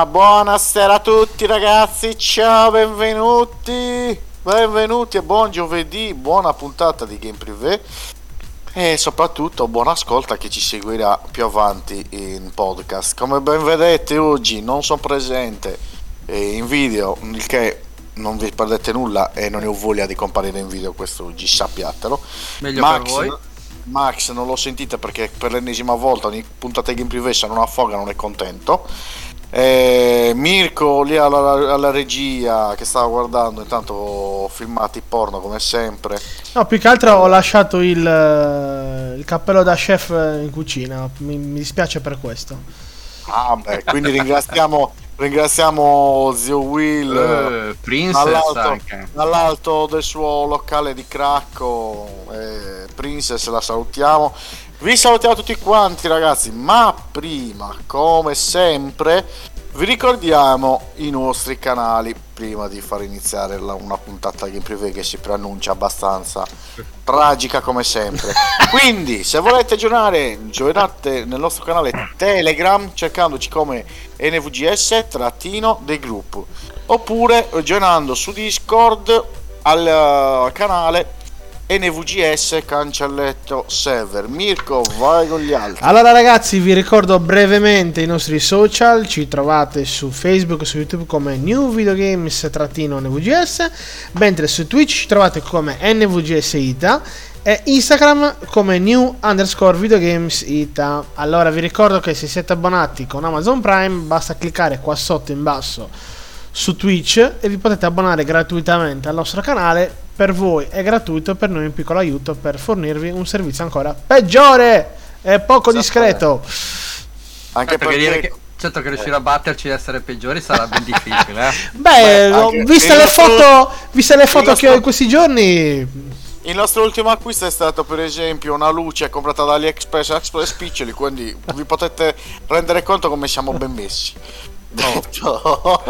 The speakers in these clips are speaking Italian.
Ma buonasera a tutti ragazzi, ciao, benvenuti, benvenuti e buon giovedì, buona puntata di Game Privé e soprattutto buon ascolto a chi ci seguirà più avanti in podcast. Come ben vedete oggi non sono presente eh, in video, il che non vi perdete nulla e non ne ho voglia di comparire in video questo oggi, sappiatelo. Meglio Max, per voi. Max non lo sentite perché per l'ennesima volta ogni puntata di Game Privé se non affoga non è contento. Eh, Mirko lì alla, alla regia che stava guardando intanto filmati porno come sempre No, più che altro ho lasciato il, eh, il cappello da chef in cucina. Mi, mi dispiace per questo. ah, beh, quindi ringraziamo, ringraziamo zio Will Eh, Princess dall'alto, dall'alto del suo locale di Cracco eh, Princess la salutiamo vi salutiamo tutti quanti ragazzi ma prima come sempre vi ricordiamo i nostri canali prima di far iniziare la- una puntata Game Privé che si preannuncia abbastanza tragica come sempre. Quindi se volete aggiornare giocate nel nostro canale Telegram cercandoci come NVGS trattino del gruppo oppure joinando su Discord al eh, canale NVGS cancelletto server Mirko vai con gli altri Allora ragazzi vi ricordo brevemente i nostri social, ci trovate su Facebook su YouTube come New Video Games-NVGS, mentre su Twitch ci trovate come NVGS Ita e Instagram come New underscore Video Games Ita. Allora vi ricordo che se siete abbonati con Amazon Prime basta cliccare qua sotto in basso su Twitch e vi potete abbonare gratuitamente al nostro canale. Per voi è gratuito, per noi è un piccolo aiuto per fornirvi un servizio ancora peggiore e poco discreto. anche Eh, perché dire perché che certo che riuscire a batterci e essere peggiori sarà ben difficile. Eh? Beh, Beh, viste le foto, viste le foto che ho in questi giorni, il nostro ultimo acquisto è stato per esempio una luce comprata da AliExpress Express Piccioli quindi vi potete rendere conto come siamo ben messi Detto-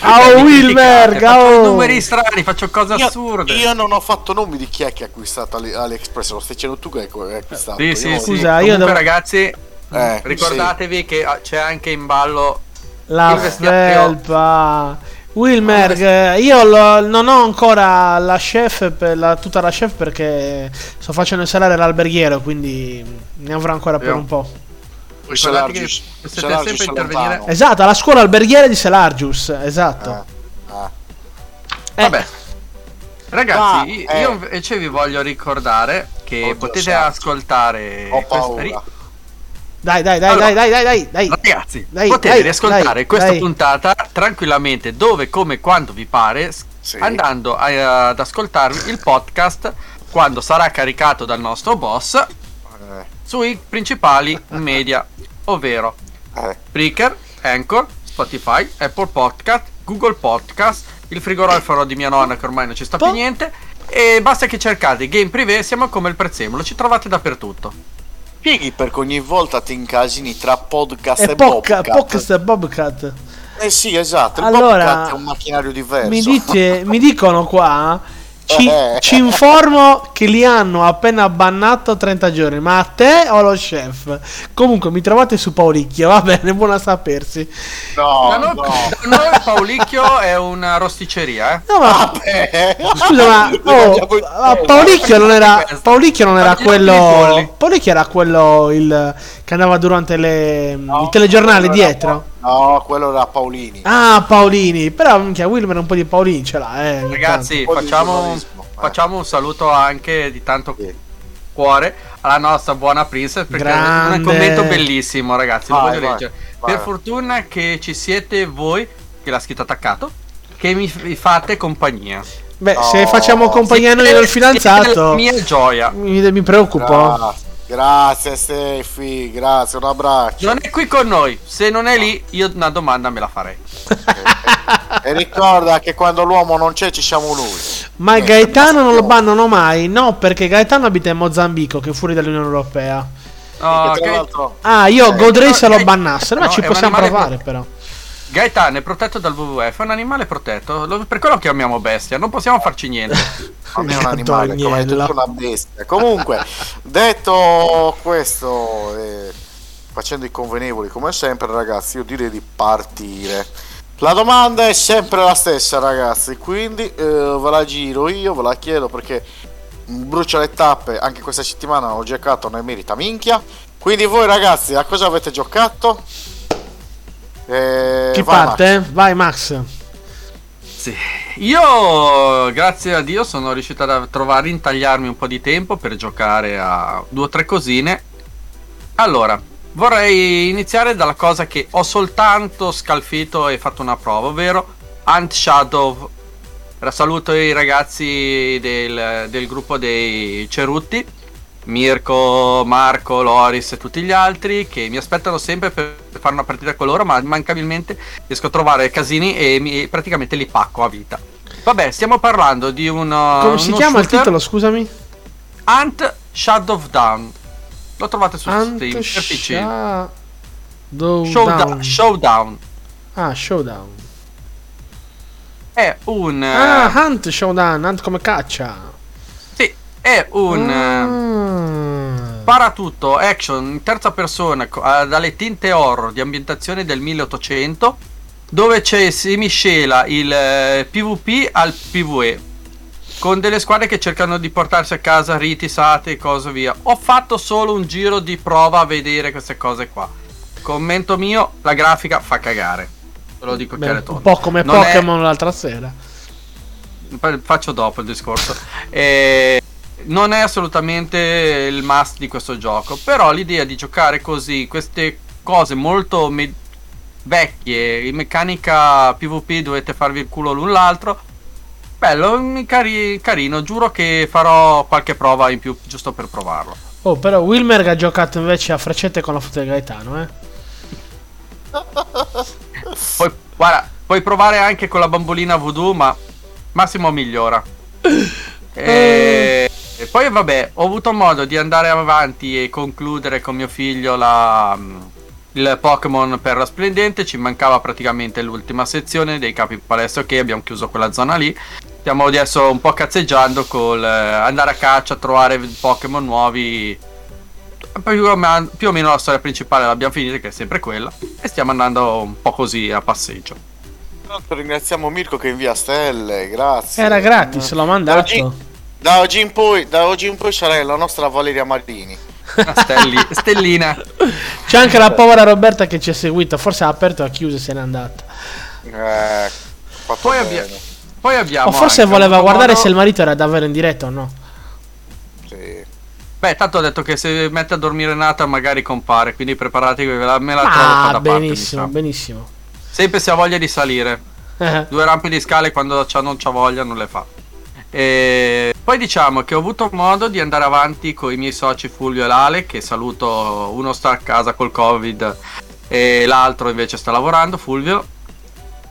Ah, Wilmer, Faccio oh. numeri strani, faccio cose Io, assurde. io non ho fatto nomi di chi è che ha acquistato Ali- AliExpress, lo stai dicendo tu che hai acquistato. Sì, sì, Io- sì. Scusa, io Comunque, devo- ragazzi, Eh, ricordatevi che ah, c'è anche in ballo la felpa. Wilmer, eh, io lo- non ho ancora la chef, per la, tutta la chef perché sto facendo installare l'alberghiero, quindi ne avrò ancora per Io- un po'. Ricordate che Selargius- potete Selargius sempre intervenire. lontano. Esatto, alla scuola alberghiera di Selargius, esatto. Eh, eh. Eh, Vabbè. Ragazzi, Ah, eh. io invece vi voglio ricordare che Oddio potete santo. ascoltare Ho questa ri- Dai, dai, dai, Allora, dai, dai, dai, dai. Ragazzi, Dai, potete dai, riascoltare dai, questa dai. puntata tranquillamente dove, come, quando vi pare, Sì. andando a- ad ascoltarvi il podcast quando sarà caricato dal nostro boss Eh, sui principali media, ovvero eh. Breaker, Anchor, Spotify, Apple Podcast, Google Podcast, il frigorifero di mia nonna che ormai non ci sta più niente e basta che cercate Game Privé, siamo come il prezzemolo, ci trovate dappertutto. Spieghi perché ogni volta ti incasini tra podcast e, E Poc- Bobcat. Podcast e Bobcat. Eh sì, esatto. Il Allora, Bobcat è un macchinario diverso. Mi, dice- mi dicono qua. Ci ci, Eh. ci informo che li hanno appena bannato 30 giorni. Ma a te o allo chef? Comunque mi trovate su Paulicchio, va bene, buona sapersi. No, da, noi, no. da noi Paulicchio è una rosticceria, eh. No, ma Eh, Scusa, ma, oh, ma Paulicchio non era, Paulicchio non era quello. polli. Paulicchio era quello il, che andava durante le, i telegiornali dietro. No, quello era Paolini. Ah, Paolini. Però minchia, Wilmer un po' di Paolini ce l'ha, eh. Ragazzi, Un facciamo, eh. facciamo un saluto anche di tanto Sì. cuore alla nostra buona Princess perché Grande. è un commento bellissimo, ragazzi. Lo Vai, voglio vai, leggere. vai. Per fortuna che ci siete voi, che l'ha scritto attaccato, che mi, fate compagnia. Beh, No, se facciamo compagnia noi del siete fidanzato, mia gioia. mi, mi preoccupo. Grazie, grazie Steffi, grazie, un abbraccio. Non è qui con noi. Se non è lì, io una domanda me la farei. E ricorda che quando l'uomo non c'è ci siamo noi. Ma Eh, Gaetano non lo no. bannano mai? No, perché Gaetano abita in Mozambico, che è fuori dall'Unione Europea. No, Che tra Gai- l'altro- Ah, io Eh, godrei se lo Gai- bannassero, ma no, ci possiamo provare pro- però. Gaetano è protetto dal WWF, è un animale protetto. Lo- per quello lo chiamiamo bestia, non possiamo farci niente. È un animale, come è tutta una bestia. Comunque, detto questo, eh, facendo i convenevoli come sempre, ragazzi, io direi di partire. La domanda è sempre la stessa, ragazzi, quindi eh, ve la giro io, ve la chiedo perché brucia le tappe, anche questa settimana ho giocato, ne merita minchia. Quindi voi ragazzi, a cosa avete giocato? Eh, Chi vai, parte? Vai Max. Sì. Io, grazie a Dio, sono riuscito a trovare, intagliarmi un po' di tempo per giocare a due o tre cosine. Allora, vorrei iniziare dalla cosa che ho soltanto scalfito e fatto una prova, ovvero Ant Shadow. Saluto i ragazzi del, del gruppo dei Cerutti, Mirko, Marco, Loris e tutti gli altri che mi aspettano sempre per fare una partita con loro, ma immancabilmente riesco a trovare casini e mi- praticamente li pacco a vita. Vabbè, stiamo parlando di un. uh, Come si uno chiama il shooter, titolo, scusami? Ant Shadow Down. Lo trovate su Ant Steam per PC. Shadow Showdown. Down. Showdown. Ah, Showdown. È un. Ah, eh, Hunt Showdown, Hunt come caccia. È un. eh, Ah. Paratutto action in terza persona eh, dalle tinte horror di ambientazione del 1800 dove c'è, si miscela il eh, PvP al PvE con delle squadre che cercano di portarsi a casa riti, sate e cose via. Ho fatto solo un giro di prova a vedere queste cose qua. Commento mio, la grafica fa cagare. Ve lo dico Beh, chiaro e un po' come Non è- Pokémon l'altra sera. Faccio dopo il discorso. Eh, non è assolutamente il must di questo gioco. Però l'idea di giocare così, queste cose molto me- vecchie, in meccanica PvP dovete farvi il culo l'un l'altro. Bello, mi cari- carino. Giuro che farò qualche prova in più, giusto per provarlo. Oh, però Wilmer ha giocato invece a freccette con la foto di Gaetano, eh. Poi, guarda, puoi provare anche con la bambolina voodoo, ma Massimo migliora. E... e poi vabbè, ho avuto modo di andare avanti e concludere con mio figlio la, il Pokémon per la splendente. Ci mancava praticamente l'ultima sezione dei capi palestra. Ok, abbiamo chiuso quella zona lì. Stiamo adesso un po' cazzeggiando col eh, andare a caccia, trovare Pokémon nuovi. Più o, me- più o meno la storia principale l'abbiamo finita, che è sempre quella. E stiamo andando un po' così a passeggio. Ringraziamo Mirko che invia stelle, grazie. Era gratis, l'ho Da mandato. Da oggi in poi, da oggi in poi sarai la nostra Valeria Marini. Stelli- Stellina. C'è anche la povera Roberta che ci ha seguito. Forse ha aperto e ha chiuso e se n'è andata. Eh, Poi, abbia- poi abbiamo. O forse voleva guardare modo- se il marito era davvero in diretta o no. Sì. Beh, tanto ho detto che se mette a dormire Nata magari compare. Quindi preparatevi, me la, me la trovo Ah, da parte. mi benissimo, benissimo. Sempre se ha voglia di salire. Due rampe di scale quando non c'ha voglia non le fa. E poi diciamo che ho avuto modo di andare avanti con i miei soci Fulvio e Lale, che saluto, uno sta a casa col Covid e l'altro invece sta lavorando, Fulvio.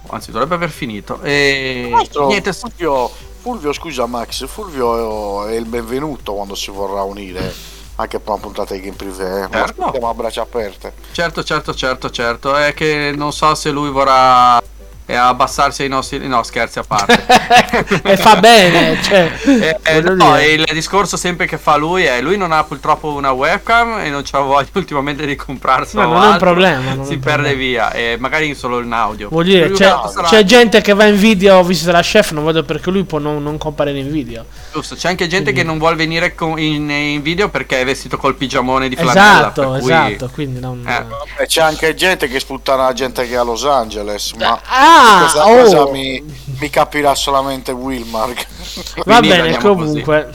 Anzi, dovrebbe aver finito. E l'altro, niente, Fulvio, Fulvio, scusa Max, Fulvio è il benvenuto quando si vorrà unire anche per una puntata di Game Privé. Eh. Certo. aspettiamo a braccia aperte. certo, certo, certo, certo. È che non so se lui vorrà e abbassarsi ai nostri... No, scherzi a parte. e fa bene, cioè, Eh, eh, voglio no, il discorso sempre che fa lui è lui non ha purtroppo una webcam e non c'ha voglia ultimamente di comprarsela. No, non è un problema, non si un perde problema. via e magari solo in audio. Vuol dire, c'è, sarà- c'è gente che va in video visita la chef, non vedo perché lui può non, non comparire in video. Giusto, c'è anche gente Quindi- che non vuole venire con- in, in video perché è vestito col pigiamone di flanella. Esatto, per cui- esatto, quindi non... Eh. E c'è anche gente che sputtana la gente che è a Los Angeles, ma Ah, questa oh. cosa mi, mi capirà solamente Wilmar. Va bene, comunque.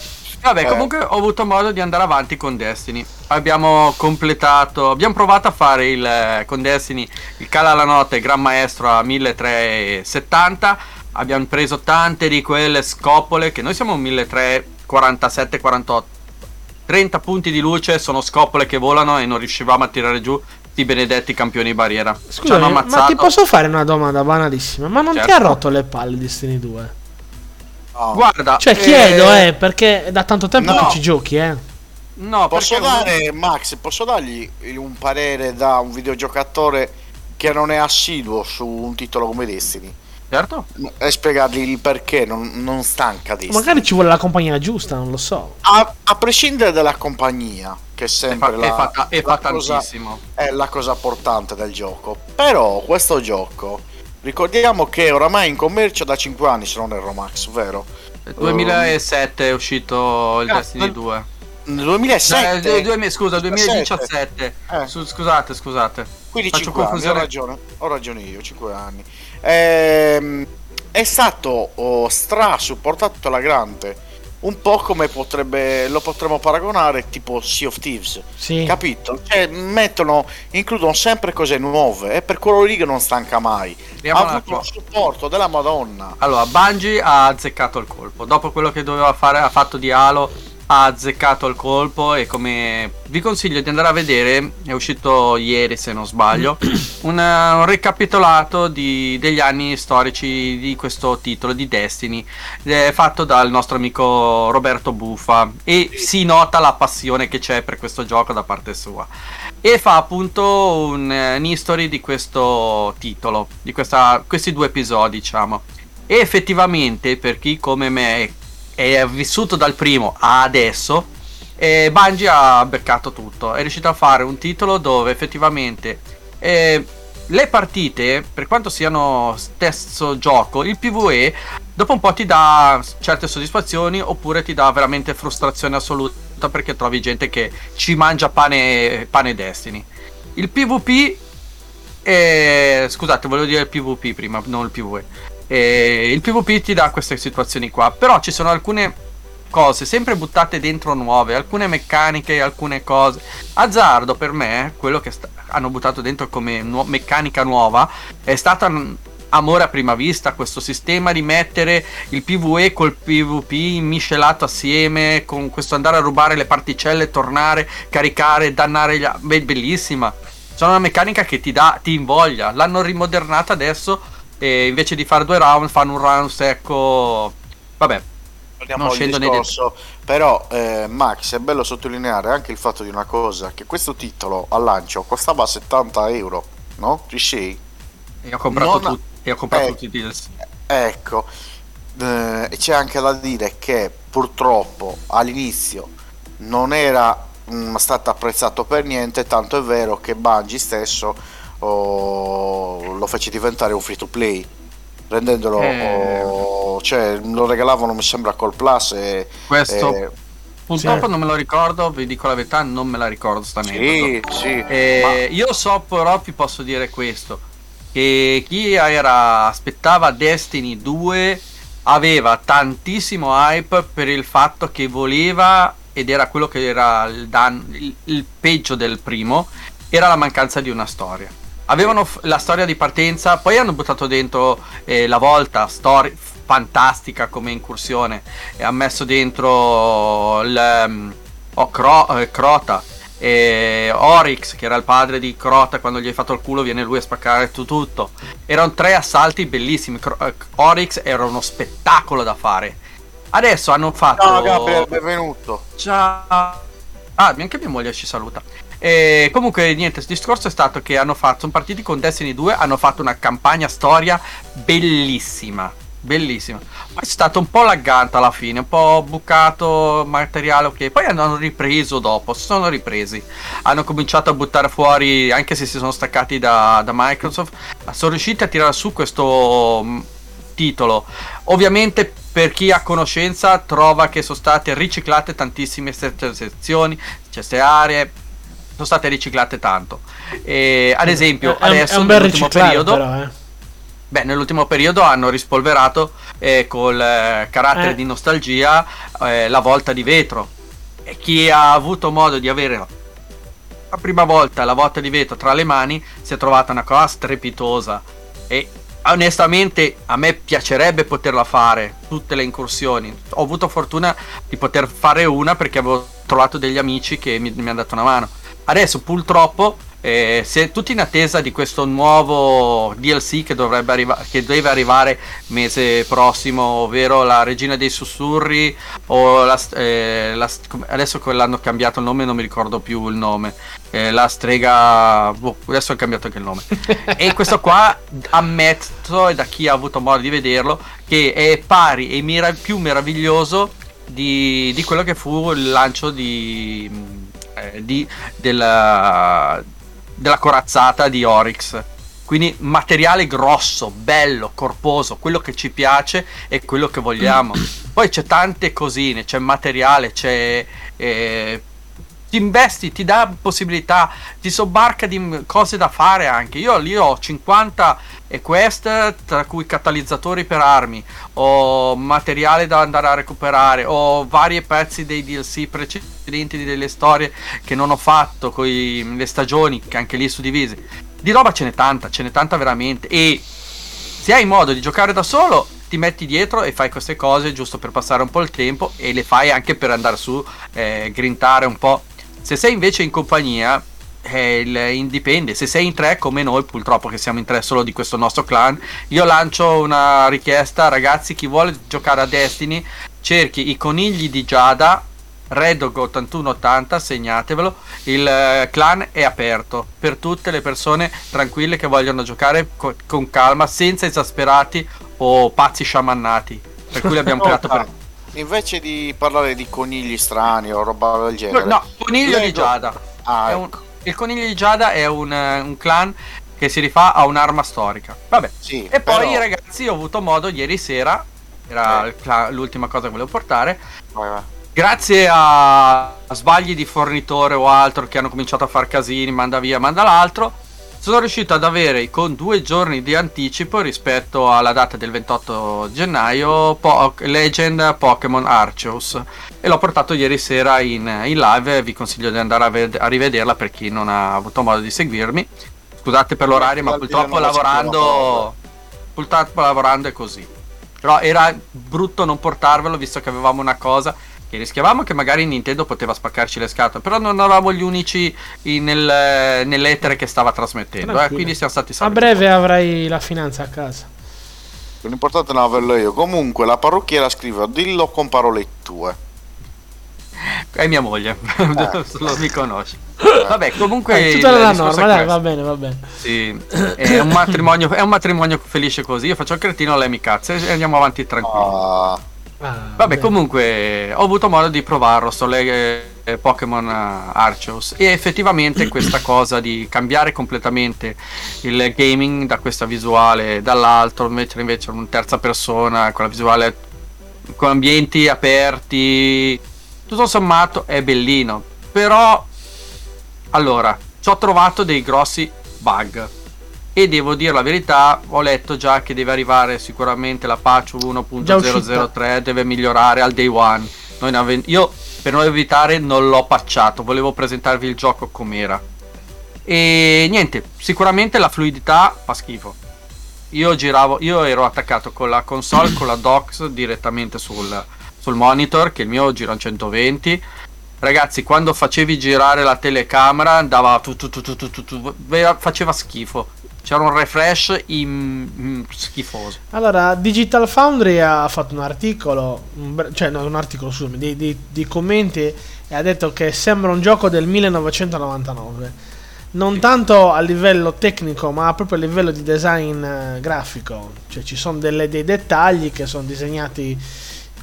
Vabbè, Eh. comunque ho avuto modo di andare avanti con Destiny. Abbiamo completato, abbiamo provato a fare il eh, con Destiny il Cala alla notte Gran Maestro a 1370. Abbiamo preso tante di quelle scopole che noi siamo a 1347 48. 30 punti di luce sono scopole che volano e non riuscivamo a tirare giù i benedetti campioni barriera. Scusa, ma ti posso fare una domanda banalissima? Ma non ti ha Certo. rotto le palle Destiny 2? No. Guarda, Cioè, eh, chiedo, eh, perché è da tanto tempo no. che ci giochi, eh. No, Posso dare, Max, posso dargli un parere da un videogiocatore che non è assiduo su un titolo come Destiny? Certo. E spiegargli il perché non, non stanca Destiny. Magari ci vuole la compagnia giusta, non lo so. A, a prescindere dalla compagnia, che è È, sempre fa, la, è fatta- è la cosa, tantissimo. è la cosa portante del gioco. Però questo gioco, ricordiamo che oramai è in commercio da 5 anni, se non erro Max, vero? Nel 2007 è uscito il Destiny nel- 2. Nel Eh, 2007? due- due- scusa, 2017. Eh. Su- scusate, scusate. Quindi Faccio 5 anni, ho confusione. ragione, ho ragione io, 5 anni. Ehm, è stato oh, stra supportato alla grande. Un po' come potrebbe lo potremmo paragonare tipo Sea of Thieves. Sì. Capito? Cioè, mettono, includono sempre cose nuove e per quello lì che non stanca mai. Speriamo ha avuto un supporto della Madonna. Allora, Bungie ha azzeccato il colpo. Dopo quello che doveva fare, ha fatto di Halo. Ha azzeccato il colpo. E come vi consiglio di andare a vedere, è uscito ieri, se non sbaglio, un, eh, un ricapitolato di- degli anni storici di questo titolo di Destiny. È fatto dal nostro amico Roberto Buffa. E si nota la passione che c'è per questo gioco da parte sua. e fa appunto un, eh, un history di questo titolo, di questa- questi due episodi, diciamo. E effettivamente, per chi come me è vissuto dal primo a adesso, eh, Bungie ha beccato tutto. È riuscito a fare un titolo dove effettivamente eh, le partite, per quanto siano stesso gioco, il PvE dopo un po' ti dà certe soddisfazioni oppure ti dà veramente frustrazione assoluta perché trovi gente che ci mangia pane, pane Destiny. Il PvP, eh, scusate, volevo dire il PvP prima, non il PvE. Eh, il PvP ti dà queste situazioni qua, però ci sono alcune cose sempre buttate dentro nuove, alcune meccaniche, alcune cose. Azzardo per me, quello che sta- hanno buttato dentro come nuo- meccanica nuova, è stata amore a prima vista questo sistema di mettere il PvE col PvP miscelato assieme con questo andare a rubare le particelle, tornare, caricare, dannare gli Beh, bellissima. Sono una meccanica che ti dà, ti invoglia. L'hanno rimodernata adesso e invece di fare due round fanno un round secco. Vabbè, Torniamo Non scendo nei discorso. Però, eh, Max, è bello sottolineare anche il fatto di una cosa: che questo titolo al lancio costava 70 euro, no? Riuscì? e ho comprato, Non- tut- e ho comprato eh, tutti i deals. Ecco, eh, c'è anche da dire che purtroppo all'inizio non era mm, stato apprezzato per niente, tanto è vero che Bungie stesso oh, lo fece diventare un free to play, rendendolo, Eh. oh, cioè lo regalavano mi sembra col Plus e, Questo e- purtroppo sì. non me lo ricordo, vi dico la verità, non me la ricordo sta sì, sì, Eh, io so però vi posso dire questo che chi era aspettava Destiny 2 aveva tantissimo hype per il fatto che voleva ed era quello che era il, dan- il- il peggio del primo era la mancanza di una storia avevano f- la storia di partenza poi hanno buttato dentro eh, la volta storia fantastica come incursione e ha messo dentro il um, oh, Cro- eh, Crota e Oryx che era il padre di Crota quando gli hai fatto il culo viene lui a spaccare tu tutto erano tre assalti bellissimi Cro- eh, Oryx era uno spettacolo da fare adesso hanno fatto Ciao Gabriele, benvenuto. Ciao. Ah, anche mia moglie ci saluta. E comunque, niente, il discorso è stato che hanno fatto, sono partiti con Destiny 2, hanno fatto una campagna storia bellissima. Bellissima. Poi è stato un po' laggante alla fine, un po' bucato materiale, ok. Poi hanno ripreso dopo, si sono ripresi. Hanno cominciato a buttare fuori, anche se si sono staccati da, da Microsoft, sono riusciti a tirare su questo mm, titolo. Ovviamente per chi ha conoscenza trova che sono state riciclate tantissime sezioni, queste aree, sono state riciclate tanto. E, ad esempio, È adesso è un bel nell'ultimo periodo, però, eh. beh, nell'ultimo periodo hanno rispolverato eh, col eh, carattere Eh. di nostalgia eh, la volta di vetro. E chi ha avuto modo di avere la la prima volta la volta di vetro tra le mani si è trovata una cosa strepitosa e onestamente a me piacerebbe poterla fare tutte le incursioni ho avuto fortuna di poter fare una perché avevo trovato degli amici che mi, mi hanno dato una mano adesso purtroppo eh, si è tutti in attesa di questo nuovo DLC che dovrebbe arrivare che deve arrivare mese prossimo ovvero la regina dei sussurri o la, eh, la- adesso l'hanno cambiato il nome non mi ricordo più il nome eh, la strega boh, adesso è cambiato anche il nome. E questo qua ammetto e da chi ha avuto modo di vederlo che è pari e mira- più meraviglioso di, di quello che fu il lancio di, eh, di- della, della corazzata di Oryx quindi materiale grosso, bello, corposo, quello che ci piace e quello che vogliamo. Poi c'è tante cosine, c'è materiale, c'è... eh, ti investi, ti dà possibilità, ti sobbarca di cose da fare anche. Io lì ho 50 e quest, tra cui catalizzatori per armi, ho materiale da andare a recuperare, ho vari pezzi dei DLC precedenti delle storie che non ho fatto, con le stagioni, che anche lì suddivisi. Di roba ce n'è tanta, ce n'è tanta veramente. E se hai modo di giocare da solo, ti metti dietro e fai queste cose giusto per passare un po' il tempo e le fai anche per andare su, eh, grintare un po'. Se sei invece in compagnia, eh, il- dipende. Se sei in tre come noi, purtroppo che siamo in tre solo di questo nostro clan, io lancio una richiesta, ragazzi, chi vuole giocare a Destiny, cerchi i conigli di Giada. Redog 8180, segnatevelo. Il eh, clan è aperto per tutte le persone tranquille che vogliono giocare co- con calma, senza esasperati o pazzi sciamannati. Per cui l'abbiamo creato per. Invece di parlare di conigli strani o roba del genere. No, coniglio di Giada. Ah, un- ecco. il coniglio di Giada è un, eh, un clan che si rifà a un'arma storica. Vabbè. Sì, E poi, però- ragazzi, ho avuto modo ieri sera. Era Eh. l'ultima cosa che volevo portare. Vai, vai. Grazie a a sbagli di fornitore o altro che hanno cominciato a far casini, manda via, manda l'altro, sono riuscito ad avere con due giorni di anticipo rispetto alla data del 28 gennaio Po- Legend Pokémon Arceus. E l'ho portato ieri sera in, in live vi consiglio di andare a, ved- a rivederla per chi non ha avuto modo di seguirmi. Scusate per l'orario ma purtroppo lavorando purtroppo lavorando è così. Però era brutto non portarvelo visto che avevamo una cosa che rischiavamo che magari Nintendo poteva spaccarci le scatole, però non eravamo gli unici in- nel- nell'etere che stava trasmettendo, eh, Tranquillo. quindi siamo stati A salvi. breve avrai la finanza a casa. L'importante è non averlo io. Comunque, la parrucchiera scrive: dillo con parole tue. È mia moglie, lo mi conosce. Vabbè, comunque Eh, il tutta la è norma, dai, va bene, va bene. Sì, è un matrimonio, è un matrimonio felice così. Io faccio il cretino, lei mi cazza e andiamo avanti tranquilli. Ah, Ah, Vabbè, comunque ho avuto modo di provarlo, sto le eh, Pokémon eh, Arceus. E effettivamente questa cosa di cambiare completamente il gaming da questa visuale dall'altro, mettere invece in terza persona con la visuale con ambienti aperti, tutto sommato è bellino, però allora, ci ho trovato dei grossi bug. E devo dire la verità, ho letto già che deve arrivare sicuramente la patch Già uscita. 1.003, deve migliorare al day one. Ave- io per non evitare non l'ho patchato, volevo presentarvi il gioco com'era. E niente, sicuramente la fluidità fa schifo. Io giravo, io ero attaccato con la console, con la docs direttamente sul, sul monitor, che il mio gira a 120. Ragazzi, quando facevi girare la telecamera andava tu, tu, tu, faceva schifo. C'era un refresh in, in schifoso. Allora, Digital Foundry ha fatto un articolo, un cioè no, un articolo, scusami, di, di- di commenti e ha detto che sembra un gioco del 1999. Non tanto a livello tecnico, ma proprio a livello di design eh, grafico. Cioè ci sono delle- dei dettagli che sono disegnati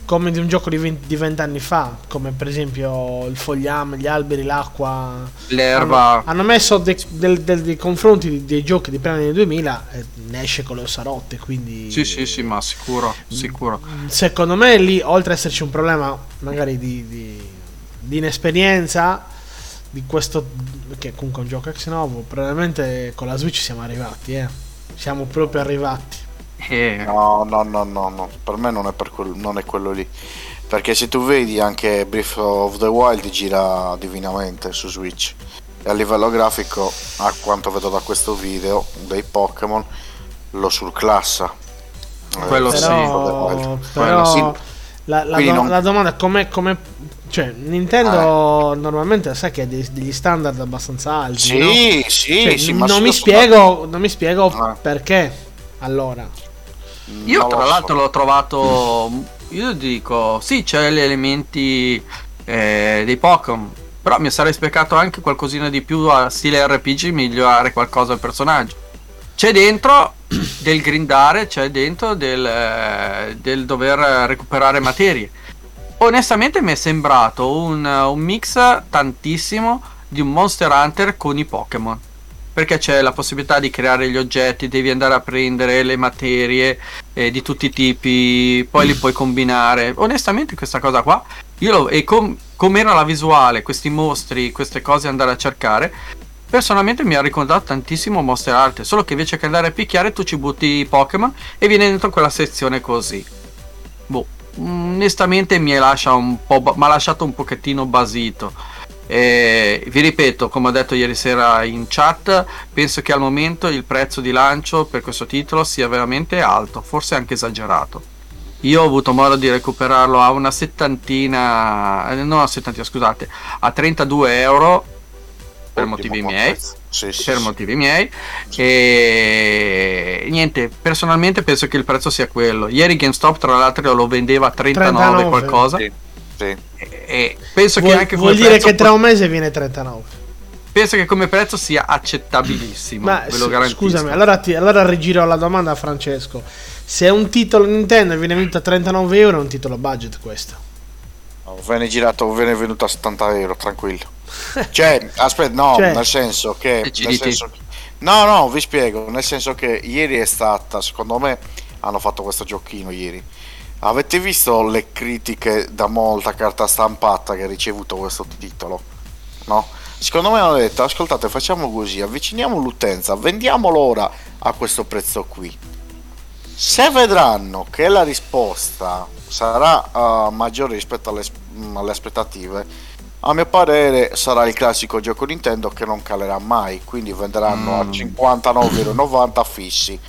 come di un gioco di 20 di 20 anni fa, come per esempio il fogliame, gli alberi, l'acqua. L'erba. Hanno, hanno messo de- del- del- dei confronti di- dei giochi di prima del 2000 e ne esce con le ossa rotte, quindi... Sì, sì, sì, ma sicuro, sicuro. Secondo me lì, oltre ad esserci un problema magari di, di- di inesperienza di questo, che comunque è un gioco ex novo, probabilmente con la Switch siamo arrivati, eh. Siamo proprio arrivati. Eh, No, no, no, no, no. Per me non è, per quel- non è quello lì. Perché se tu vedi anche Breath of the Wild gira divinamente su Switch. E a livello grafico, a quanto vedo da questo video dei Pokémon, lo surclassa. Eh, Quello sì. Of the Però, però Sì. la, la do- non- la domanda è come... come cioè, Nintendo normalmente sai che ha dei- degli standard abbastanza alti. no? Sì, sì, Cioè, sì, ma non, mi lo so- spiego, non mi spiego perché. Allora, Io non tra lo so. l'altro l'ho trovato, io dico, sì c'è gli elementi eh, dei Pokémon, però mi sarei speccato anche qualcosina di più a stile RPG, migliorare qualcosa al personaggio. C'è dentro del grindare, c'è dentro del, eh, del dover recuperare materie. Onestamente mi è sembrato un, un mix tantissimo di un Monster Hunter con i Pokémon. Perché c'è la possibilità di creare gli oggetti, devi andare a prendere le materie eh, di tutti i tipi, poi li puoi combinare. Onestamente questa cosa qua, io lo, e com, com'era la visuale, questi mostri, queste cose andare a cercare, personalmente mi ha ricordato tantissimo Monster Hunter, solo che invece che andare a picchiare tu ci butti i Pokémon e viene dentro quella sezione così. Boh, onestamente mi ha lasciato un pochettino basito. E vi ripeto, come ho detto ieri sera in chat, penso che al momento il prezzo di lancio per questo titolo sia veramente alto, forse anche esagerato. Io ho avuto modo di recuperarlo a una settantina, eh, no a settantina, scusate, a 32 euro per Ottimo motivi miei sì, per sì. motivi miei e niente personalmente penso che il prezzo sia quello ieri GameStop tra l'altro lo vendeva a 39, 39. qualcosa Sì, e, e penso vuol, che anche vuol dire che tra un mese viene 39. penso che come prezzo sia accettabilissimo Ma ve lo garantisco scusami, allora, ti, allora rigiro la domanda a Francesco. Se è un titolo Nintendo e viene venduto a 39 euro, è un titolo budget questo. No, Venne girato, venne venuto a 70 euro, tranquillo. Cioè, aspetta, no, Cioè- nel senso che... Ci nel dite- senso che- no, no, vi spiego, nel senso che ieri è stata, secondo me, hanno fatto questo giochino ieri. Avete visto le critiche da molta carta stampata che ha ricevuto questo titolo? No? Secondo me hanno detto, ascoltate, facciamo così, avviciniamo l'utenza, vendiamolo ora a questo prezzo qui. Se vedranno che la risposta sarà eh, maggiore rispetto alle, mm, alle aspettative, a mio parere sarà il classico gioco Nintendo che non calerà mai, quindi venderanno a Mm. 59,90€ fissi.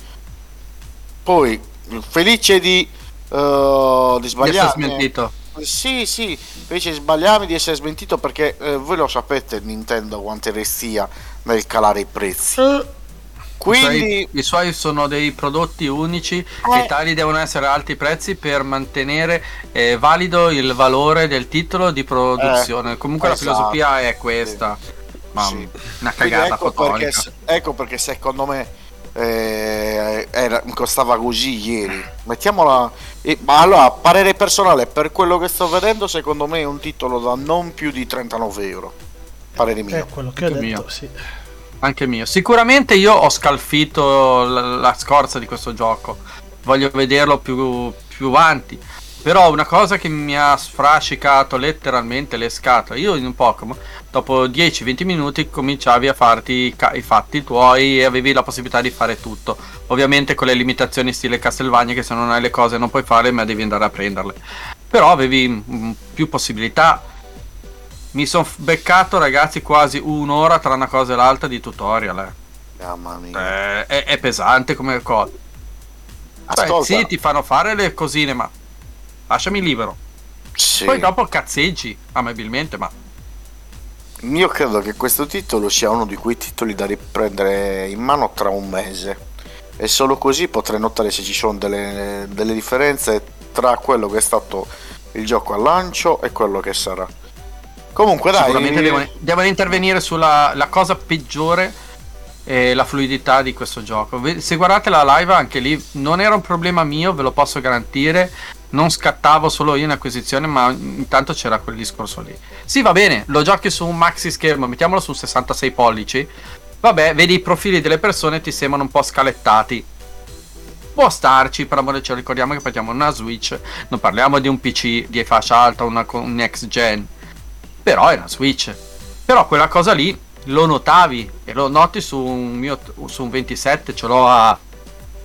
Poi, felice di, eh, di mi è sbagliare. smentito Sì, sì, invece sbagliami di essere smentito perché eh, voi lo sapete Nintendo quanto restia nel calare i prezzi. Eh, Quindi, I suoi, i suoi sono dei prodotti unici Eh. e tali devono essere alti i prezzi per mantenere eh, valido il valore del titro di produzione. Comunque esatto. la filosofia è questa. Ma Sì. una cagata ecco, fotonica. perché, ecco perché secondo me eh, era- costava così ieri. Mettiamola. eh, ma allora, parere personale, per quello che sto vedendo, secondo me è un titolo da non più di 39 euro. Parere mio. è quello che ho Anche detto, mio. sì. Anche mio. Sicuramente io ho scalfito la, la scorza di questo gioco. Voglio vederlo più, più avanti. Però una cosa che mi ha sfrascicato letteralmente le scatole. Io in un Pokémon, dopo 10-20 minuti, cominciavi a farti i, ca- i fatti tuoi e avevi la possibilità di fare tutto. Ovviamente con le limitazioni stile Castlevania, che se non hai le cose non puoi fare, ma devi andare a prenderle. Però avevi mm, più possibilità. Mi sono beccato, ragazzi, quasi un'ora tra una cosa e l'altra di tutorial. eh. Mamma mia. Eh, è, è pesante come cosa. Cioè, sì, ti fanno fare le cosine, ma lasciami libero. sì. Poi dopo cazzeggi amabilmente, ma io credo che questo titolo sia uno di quei titoli da riprendere in mano tra un mese e solo così potrei notare se ci sono delle, delle differenze tra quello che è stato il gioco al lancio e quello che sarà. Comunque dai, Sicuramente devono, devono intervenire sulla la cosa peggiore la fluidità di questo gioco. Se guardate la live anche lì non era un problema mio, ve lo posso garantire. Non scattavo solo io in acquisizione, ma intanto c'era quel discorso lì. Sì, va bene, lo giochi su un maxi schermo, mettiamolo su 66 pollici. Vabbè, vedi i profili delle persone ti sembrano un po' scalettati. Può starci, per amore ci ricordiamo che parliamo di una Switch, non parliamo di un PC di fascia alta, una, un next gen. Però è una Switch. Però quella cosa lì lo notavi e lo noti su un mio su un 27, ce l'ho a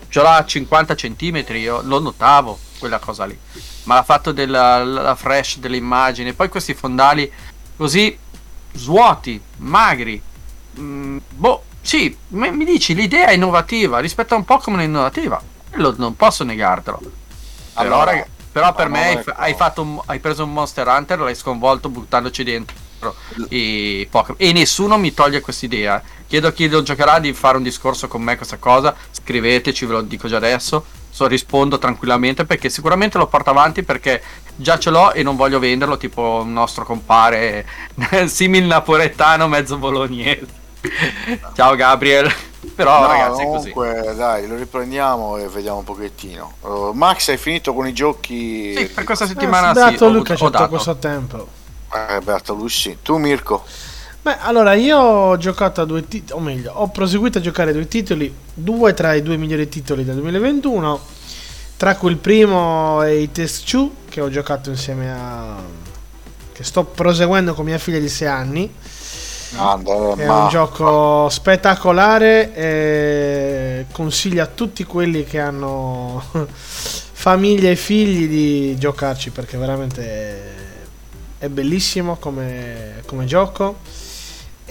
ce l'ho a 50 cm, io lo notavo quella cosa lì. Ma l'ha fatto della la fresh delle immagini, poi questi fondali così svuoti, magri. Mm, boh, sì, mi mi dici l'idea è innovativa, rispetto a un Pokémon è innovativa. Lo- non posso negartelo. Però, Allora, raga- però per me hai, hai fatto hai preso un Monster Hunter, l'hai sconvolto buttandoci dentro i Pokémon. E nessuno mi toglie quest'idea. Chiedo a chi lo giocherà di fare un discorso con me questa cosa. Scriveteci, ve lo dico già adesso. So, rispondo tranquillamente perché sicuramente lo porto avanti perché già ce l'ho e non voglio venderlo tipo un nostro compare simil napoletano mezzo bolognese. Ciao Gabriel. Però No, ragazzi è così. comunque dai, lo riprendiamo e vediamo un pochettino. Uh, Max, hai finito con i giochi? Sì, per questa Eh, settimana dato sì, ho, Luca ho c'è tutto dato. questo tempo. Eh, Beato Lussi. Tu Mirko? Beh, allora io ho giocato a due titoli, o meglio, ho proseguito a giocare due titoli, due tra i due migliori titoli del 2021, tra cui il primo è i Test 2, che ho giocato insieme a... che sto proseguendo con mia figlia di 6 anni, Grande, è ma- un gioco spettacolare e consiglio a tutti quelli che hanno famiglia e figli di giocarci perché veramente è bellissimo come, come gioco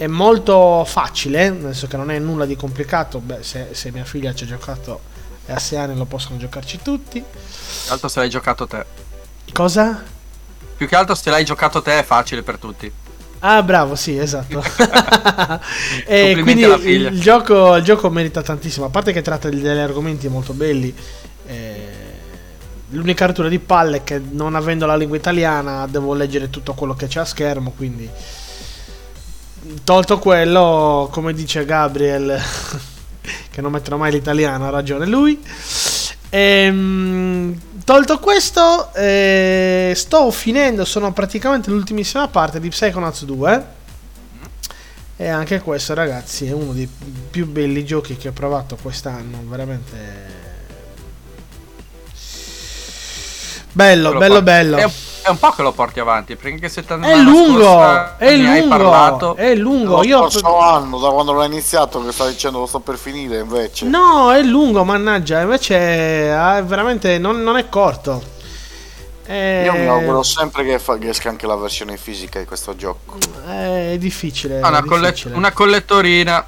è molto facile nel senso che non è nulla di complicato Beh, se, se mia figlia ci ha giocato e a 6 anni lo possono giocarci tutti Più che altro se l'hai giocato te. cosa? Più che altro se l'hai giocato te è facile per tutti. Ah, bravo, sì, esatto. e quindi il, gioco, il gioco merita tantissimo. A parte che tratta di- degli argomenti molto belli. eh, l'unica rottura di palle è che non avendo la lingua italiana devo leggere tutto quello che c'è a schermo. Quindi, tolto quello, come dice Gabriel, che non metterò mai l'italiano, ha ragione lui. Ehm, tolto questo, eh, sto finendo, sono praticamente l'ultimissima parte di Psychonauts 2. E anche questo, ragazzi, è uno dei più belli giochi che ho provato quest'anno. Veramente bello, Lo bello, bello. È, un po' che lo porti avanti. Perché se È lungo, è ne hai lungo, parlato. è lungo. Lo Io scorso anno, da quando l'ho iniziato, che stai dicendo lo sto per finire, invece. No, è lungo, mannaggia. Invece ah, veramente non, non è corto. Eh, Io mi auguro sempre che, fa- che esca anche la versione fisica di questo gioco. È difficile. Ah, una, è colle- difficile. una collettorina.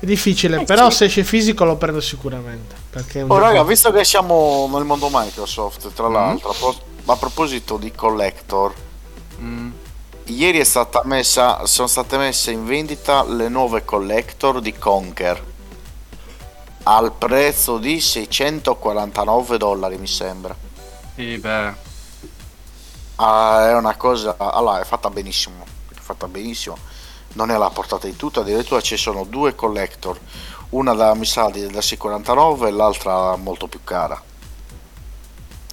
È difficile, però se esce fisico lo prendo sicuramente. È Oh, raga, visto che siamo nel mondo Microsoft, tra l'altro, a a proposito di collector, Mm. ieri è stata messa, sono state messe in vendita le nuove collector di Conker al prezzo di 649 dollari, mi sembra. Sì, beh. Ah, è una cosa, allora è fatta benissimo, è fatta benissimo, non è alla portata di tutti, addirittura ci sono due collector, una da mi sa di- da 649 e l'altra molto più cara.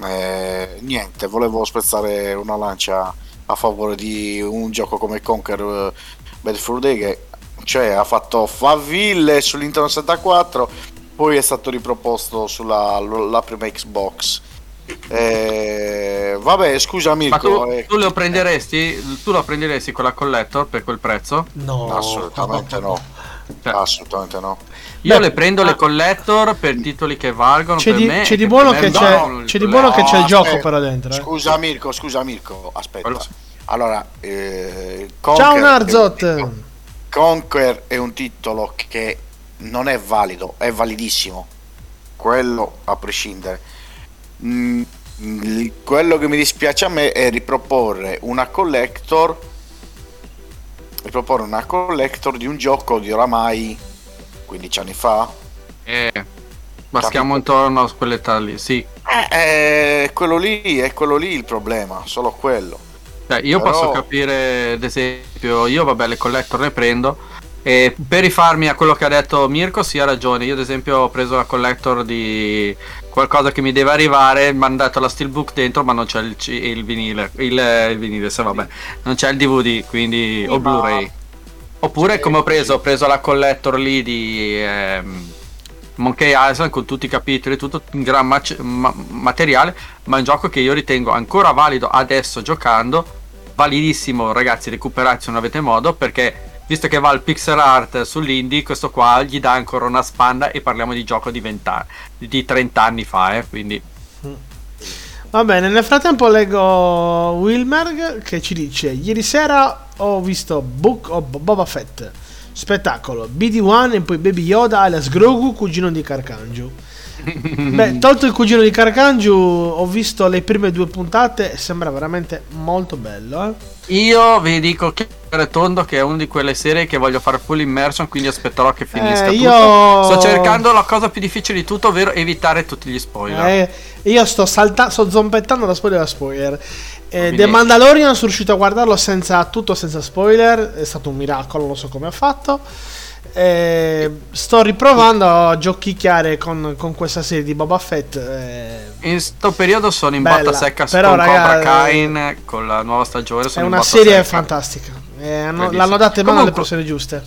Eh, niente, volevo spezzare una lancia a favore di un gioco come Conquer eh, Bad Fur Day che cioè, ha fatto faville sull'Interno 64, poi è stato riproposto sulla la prima Xbox. Eh, vabbè, scusa Ma Mirko, tu, eh, tu lo prenderesti? Tu lo prenderesti quella collector per quel prezzo? No, assolutamente no. Cioè, Assolutamente no. io Beh, le prendo ah. le collector per titoli che valgono C'è per di, me. c'è di buono per che me c'è, il c'è di buono che c'è il No, gioco però dentro. eh. Scusa Mirko, scusa Mirko, aspetta. Sì. Allora, eh, Ciao è Narzot. titolo- Conquer è un titolo che non è valido, è validissimo. Quello a prescindere. Mm, quello che mi dispiace a me è riproporre una collector e proporre una collector di un gioco di oramai 15 anni fa. Eh, baschiamo intorno a quell'età lì, sì. Eh, eh, quello lì è quello lì il problema, solo quello. Cioè, io Però- posso capire, ad esempio, io vabbè le collector ne prendo e per rifarmi a quello che ha detto Mirko sì ha ragione, io ad esempio ho preso la collector di qualcosa che mi deve arrivare, mi hanno dato la steelbook dentro ma non c'è il, il vinile, il, il vinile, se vabbè, non c'è il DVD, quindi o ma- Blu-ray. Oppure Sì, come ho preso, sì. ho preso la collector lì di ehm, Monkey Island con tutti i capitoli, tutto in gran mac- ma- materiale, ma è un gioco che io ritengo ancora valido adesso giocando, validissimo ragazzi, recuperate se non avete modo, perché visto che va il pixel art sull'indie, questo qua gli dà ancora una spanda e parliamo di gioco di 20 anni, di 30 anni fa, eh, quindi Va bene, nel frattempo leggo Wilmer che ci dice: Ieri sera ho visto Book of Boba Fett, spettacolo, BD1 e poi Baby Yoda alias Grogu, cugino di Carcangiu. Beh, tolto il cugino di Carcangiu, ho visto le prime due puntate e sembra veramente molto bello. Eh? Io vi dico che è tondo che è una di quelle serie che voglio fare full immersion, quindi aspetterò che finisca Eh, tutto. io- Sto cercando la cosa più difficile di tutto, ovvero evitare tutti gli spoiler. Eh, io sto saltando, sto zompettando da spoiler a spoiler. Eh, Quindi- The Mandalorian sono riuscito a guardarlo senza tutto senza spoiler. È stato un miracolo, non so come ha fatto. Eh, sto riprovando a giochicchiare con, con questa serie di Boba Fett. eh, In sto periodo sono in Bella, botta secca però, con raga, Cobra Kain con la nuova stagione. è Sono in una serie secca. fantastica. Eh, hanno- l'hanno data in mano alle persone giuste.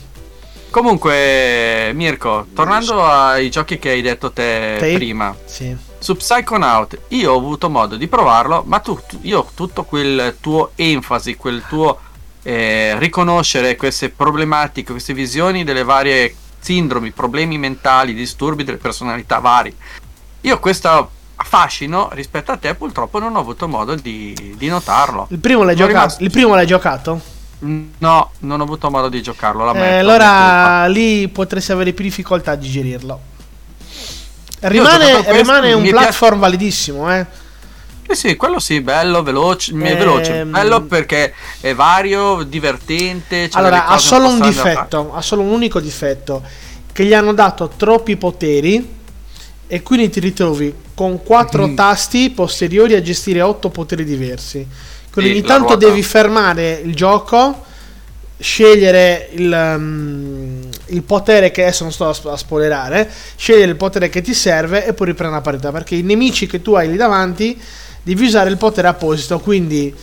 Comunque, Mirko, tornando ai giochi che hai detto te, Te? prima, Sì. su Psychonaut, io ho avuto modo di provarlo, ma tu- io tutto quel tuo enfasi, quel tuo eh, riconoscere queste problematiche, queste visioni delle varie sindromi, problemi mentali, disturbi delle personalità vari. Io questo affascino rispetto a te purtroppo non ho avuto modo di, di notarlo. Il primo l'hai, giocato, rimasto- il primo l'hai giocato? No, non ho avuto modo di giocarlo. La Eh, allora lì potresti avere più difficoltà a digerirlo. Rimane, questo, rimane un mi piace- platform validissimo, eh. Sì, sì, quello sì, bello, veloce, Ehm, veloce, bello perché è vario, divertente. c'ha Allora, ha solo un difetto, ha solo un unico difetto, che gli hanno dato troppi poteri e quindi ti ritrovi con quattro Mm. tasti posteriori a gestire otto poteri diversi. Quindi Sì, ogni tanto ruota. devi fermare il gioco, scegliere il, um, il potere che adesso non sto a spoilerare, scegliere il potere che ti serve e poi riprendere la partita, perché i nemici che tu hai lì davanti devi usare il potere apposito, quindi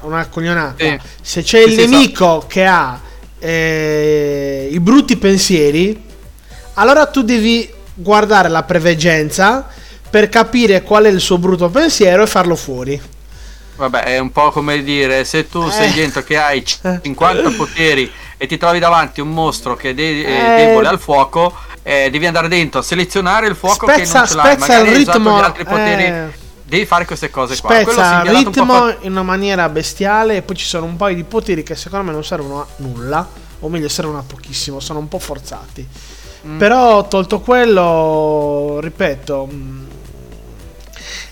una coglionata. Sì. Se c'è il sì, nemico che ha eh, i brutti pensieri, allora tu devi guardare la preveggenza per capire qual è il suo brutto pensiero e farlo fuori. Vabbè, è un po' come dire, se tu sei Eh. dentro che hai 50 poteri e ti trovi davanti un mostro che è de- è Eh. debole al fuoco, eh, devi andare dentro a selezionare il fuoco che Spezza, non ce l'hai, magari il hai usato ritmo. gli altri poteri. Devi fare queste cose qua. Spezza il un ritmo fa- in una maniera bestiale e poi ci sono un paio di poteri che secondo me non servono a nulla, o meglio servono a pochissimo, sono un po' forzati. Mm. Però tolto quello, ripeto, mm,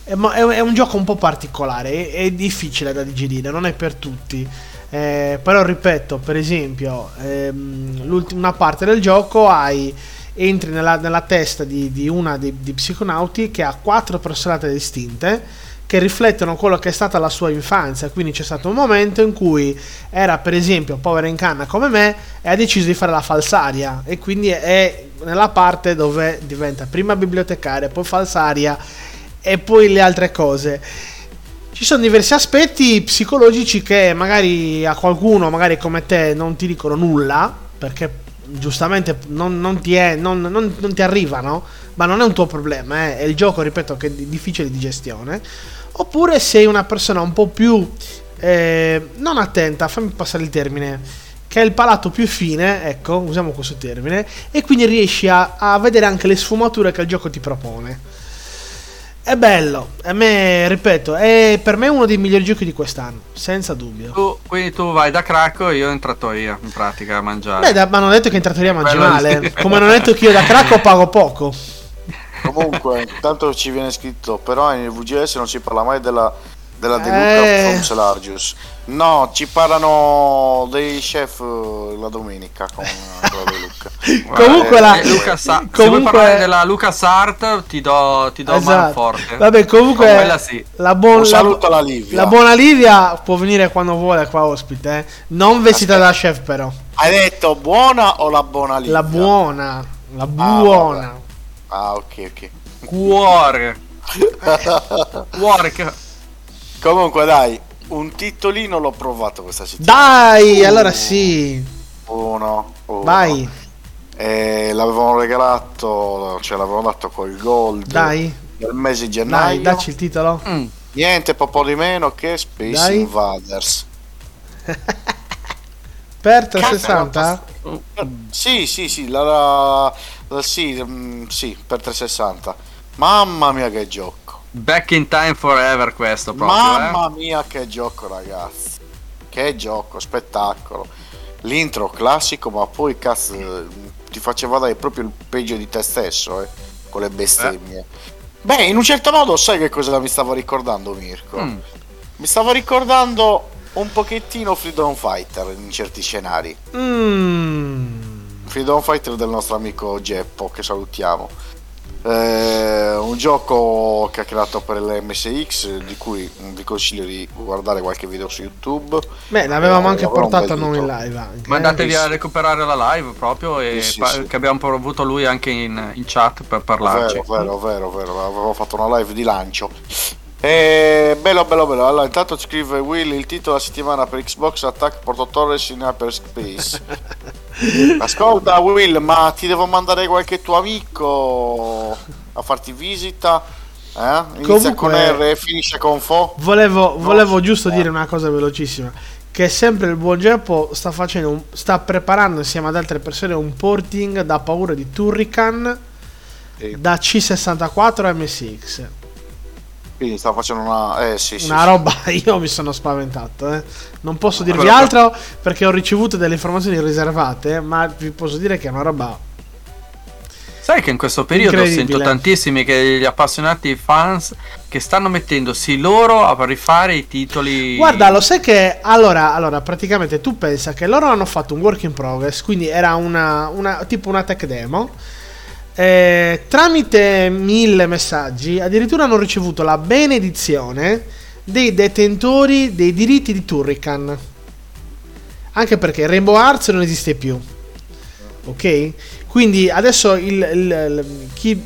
è, è- un gioco un po' particolare, è, è difficile da digerire, non è per tutti. Eh, però ripeto, per esempio, ehm, l'ultima parte del gioco hai entri nella, nella testa di, di una dei, dei psiconauti che ha quattro personalità distinte che riflettono quello che è stata la sua infanzia. Quindi c'è stato un momento in cui era, per esempio, povera in canna come me e ha deciso di fare la falsaria. E quindi è nella parte dove diventa prima bibliotecaria, poi falsaria e poi le altre cose. Ci sono diversi aspetti psicologici che magari a qualcuno, magari come te, non ti dicono nulla, perché giustamente non, non ti, è, non, non- ti arrivano, ma non è un tuo problema, eh, è il gioco, ripeto, che è di- difficile di gestione. Oppure sei una persona un po' più, eh, non attenta, fammi passare il termine, che ha il palato più fine, ecco, usiamo questo termine, e quindi riesci a, a vedere anche le sfumature che il gioco ti propone. È bello, a me, ripeto, è per me uno dei migliori giochi di quest'anno, senza dubbio. Tu- quindi tu vai da Cracco e io in trattoria, in pratica, a mangiare. Beh, da- ma hanno detto che in trattoria mangi Quello male. sì. Come hanno detto che io da Cracco pago poco. Comunque, intanto ci viene scritto, però nel VGS non si parla mai della della De Luca Eh. from Celargius. No, ci parlano dei chef eh, la domenica con eh, con la De Luca. Comunque la- Eh, Luca Sa- Se comunque- vuoi parlare della Luca Sart, ti do, ti do Esatto. manforte. Vabbè, comunque Con quella sì. la, buon- la, alla Livia. la buona Livia può venire quando vuole qua ospite, eh. non vestita da chef però. Hai detto buona o la buona Livia? La buona, la vabbè. buona. Ah, ok, ok. Cuore. Cuore. Comunque dai, un titolino l'ho provato questa settimana. Dai, Uh. allora sì. Uno, uno. Vai, E l'avevamo regalato, cioè l'avevamo dato col gold dai, del mese di gennaio. dai, dacci il titolo. Mm. Niente po' di meno che Space Dai. Invaders. Per 360? Sì, sì, sì, la, la- la- sì, mm, sì, per 360. Mamma mia che gioco. Back in time forever questo proprio, Mamma eh. mia che gioco ragazzi. Che gioco, spettacolo. L'intro classico, ma poi cazzo eh, ti faceva dare proprio il peggio di te stesso, eh, con le bestemmie. Beh, in un certo modo sai che cosa mi stava ricordando Mirko? Mm. Mi stava ricordando un pochettino Freedom Fighter in certi scenari. Mm. Freedom Fighter del nostro amico Geppo, che salutiamo. Eh, un gioco che ha creato per l'MSX, di cui vi consiglio di guardare qualche video su YouTube. Beh, l'avevamo Eh, anche avrà un portato a bel noi in live anche. Mandatevi eh. a recuperare la live proprio e Sì, sì, pa- sì. che abbiamo avuto lui anche in, in chat per parlarci. Vero, vero, vero, vero. Avevo fatto una live di lancio. E bello, bello, bello. Allora, intanto scrive Will il titolo della settimana per Xbox Attack Porto Torres in Hyperspace. Ascolta, Will, ma ti devo mandare qualche tuo amico a farti visita? Eh? Inizia Comunque- con R e finisce con Fo. Volevo, volevo giusto eh. dire una cosa velocissima. Che sempre il buon Geppo sta facendo un- sta preparando insieme ad altre persone un porting da paura di Turrican Sì. da C64 a MSX. Quindi sta facendo una. Eh sì, sì. Una sì. roba, io mi sono spaventato. eh. Non posso dirvi che- altro perché ho ricevuto delle informazioni riservate, ma vi posso dire che è una roba. Sai che in questo periodo sento tantissimi che gli appassionati fans che stanno mettendosi loro a rifare i titoli. Guarda, lo sai che allora, allora, praticamente tu pensa che loro hanno fatto un work in progress, quindi era una, una- tipo una tech demo. Eh, tramite mille messaggi, addirittura hanno ricevuto la benedizione dei detentori dei diritti di Turrican. Anche perché Rainbow Arts non esiste più. Ok? Quindi adesso il, il- il- chi,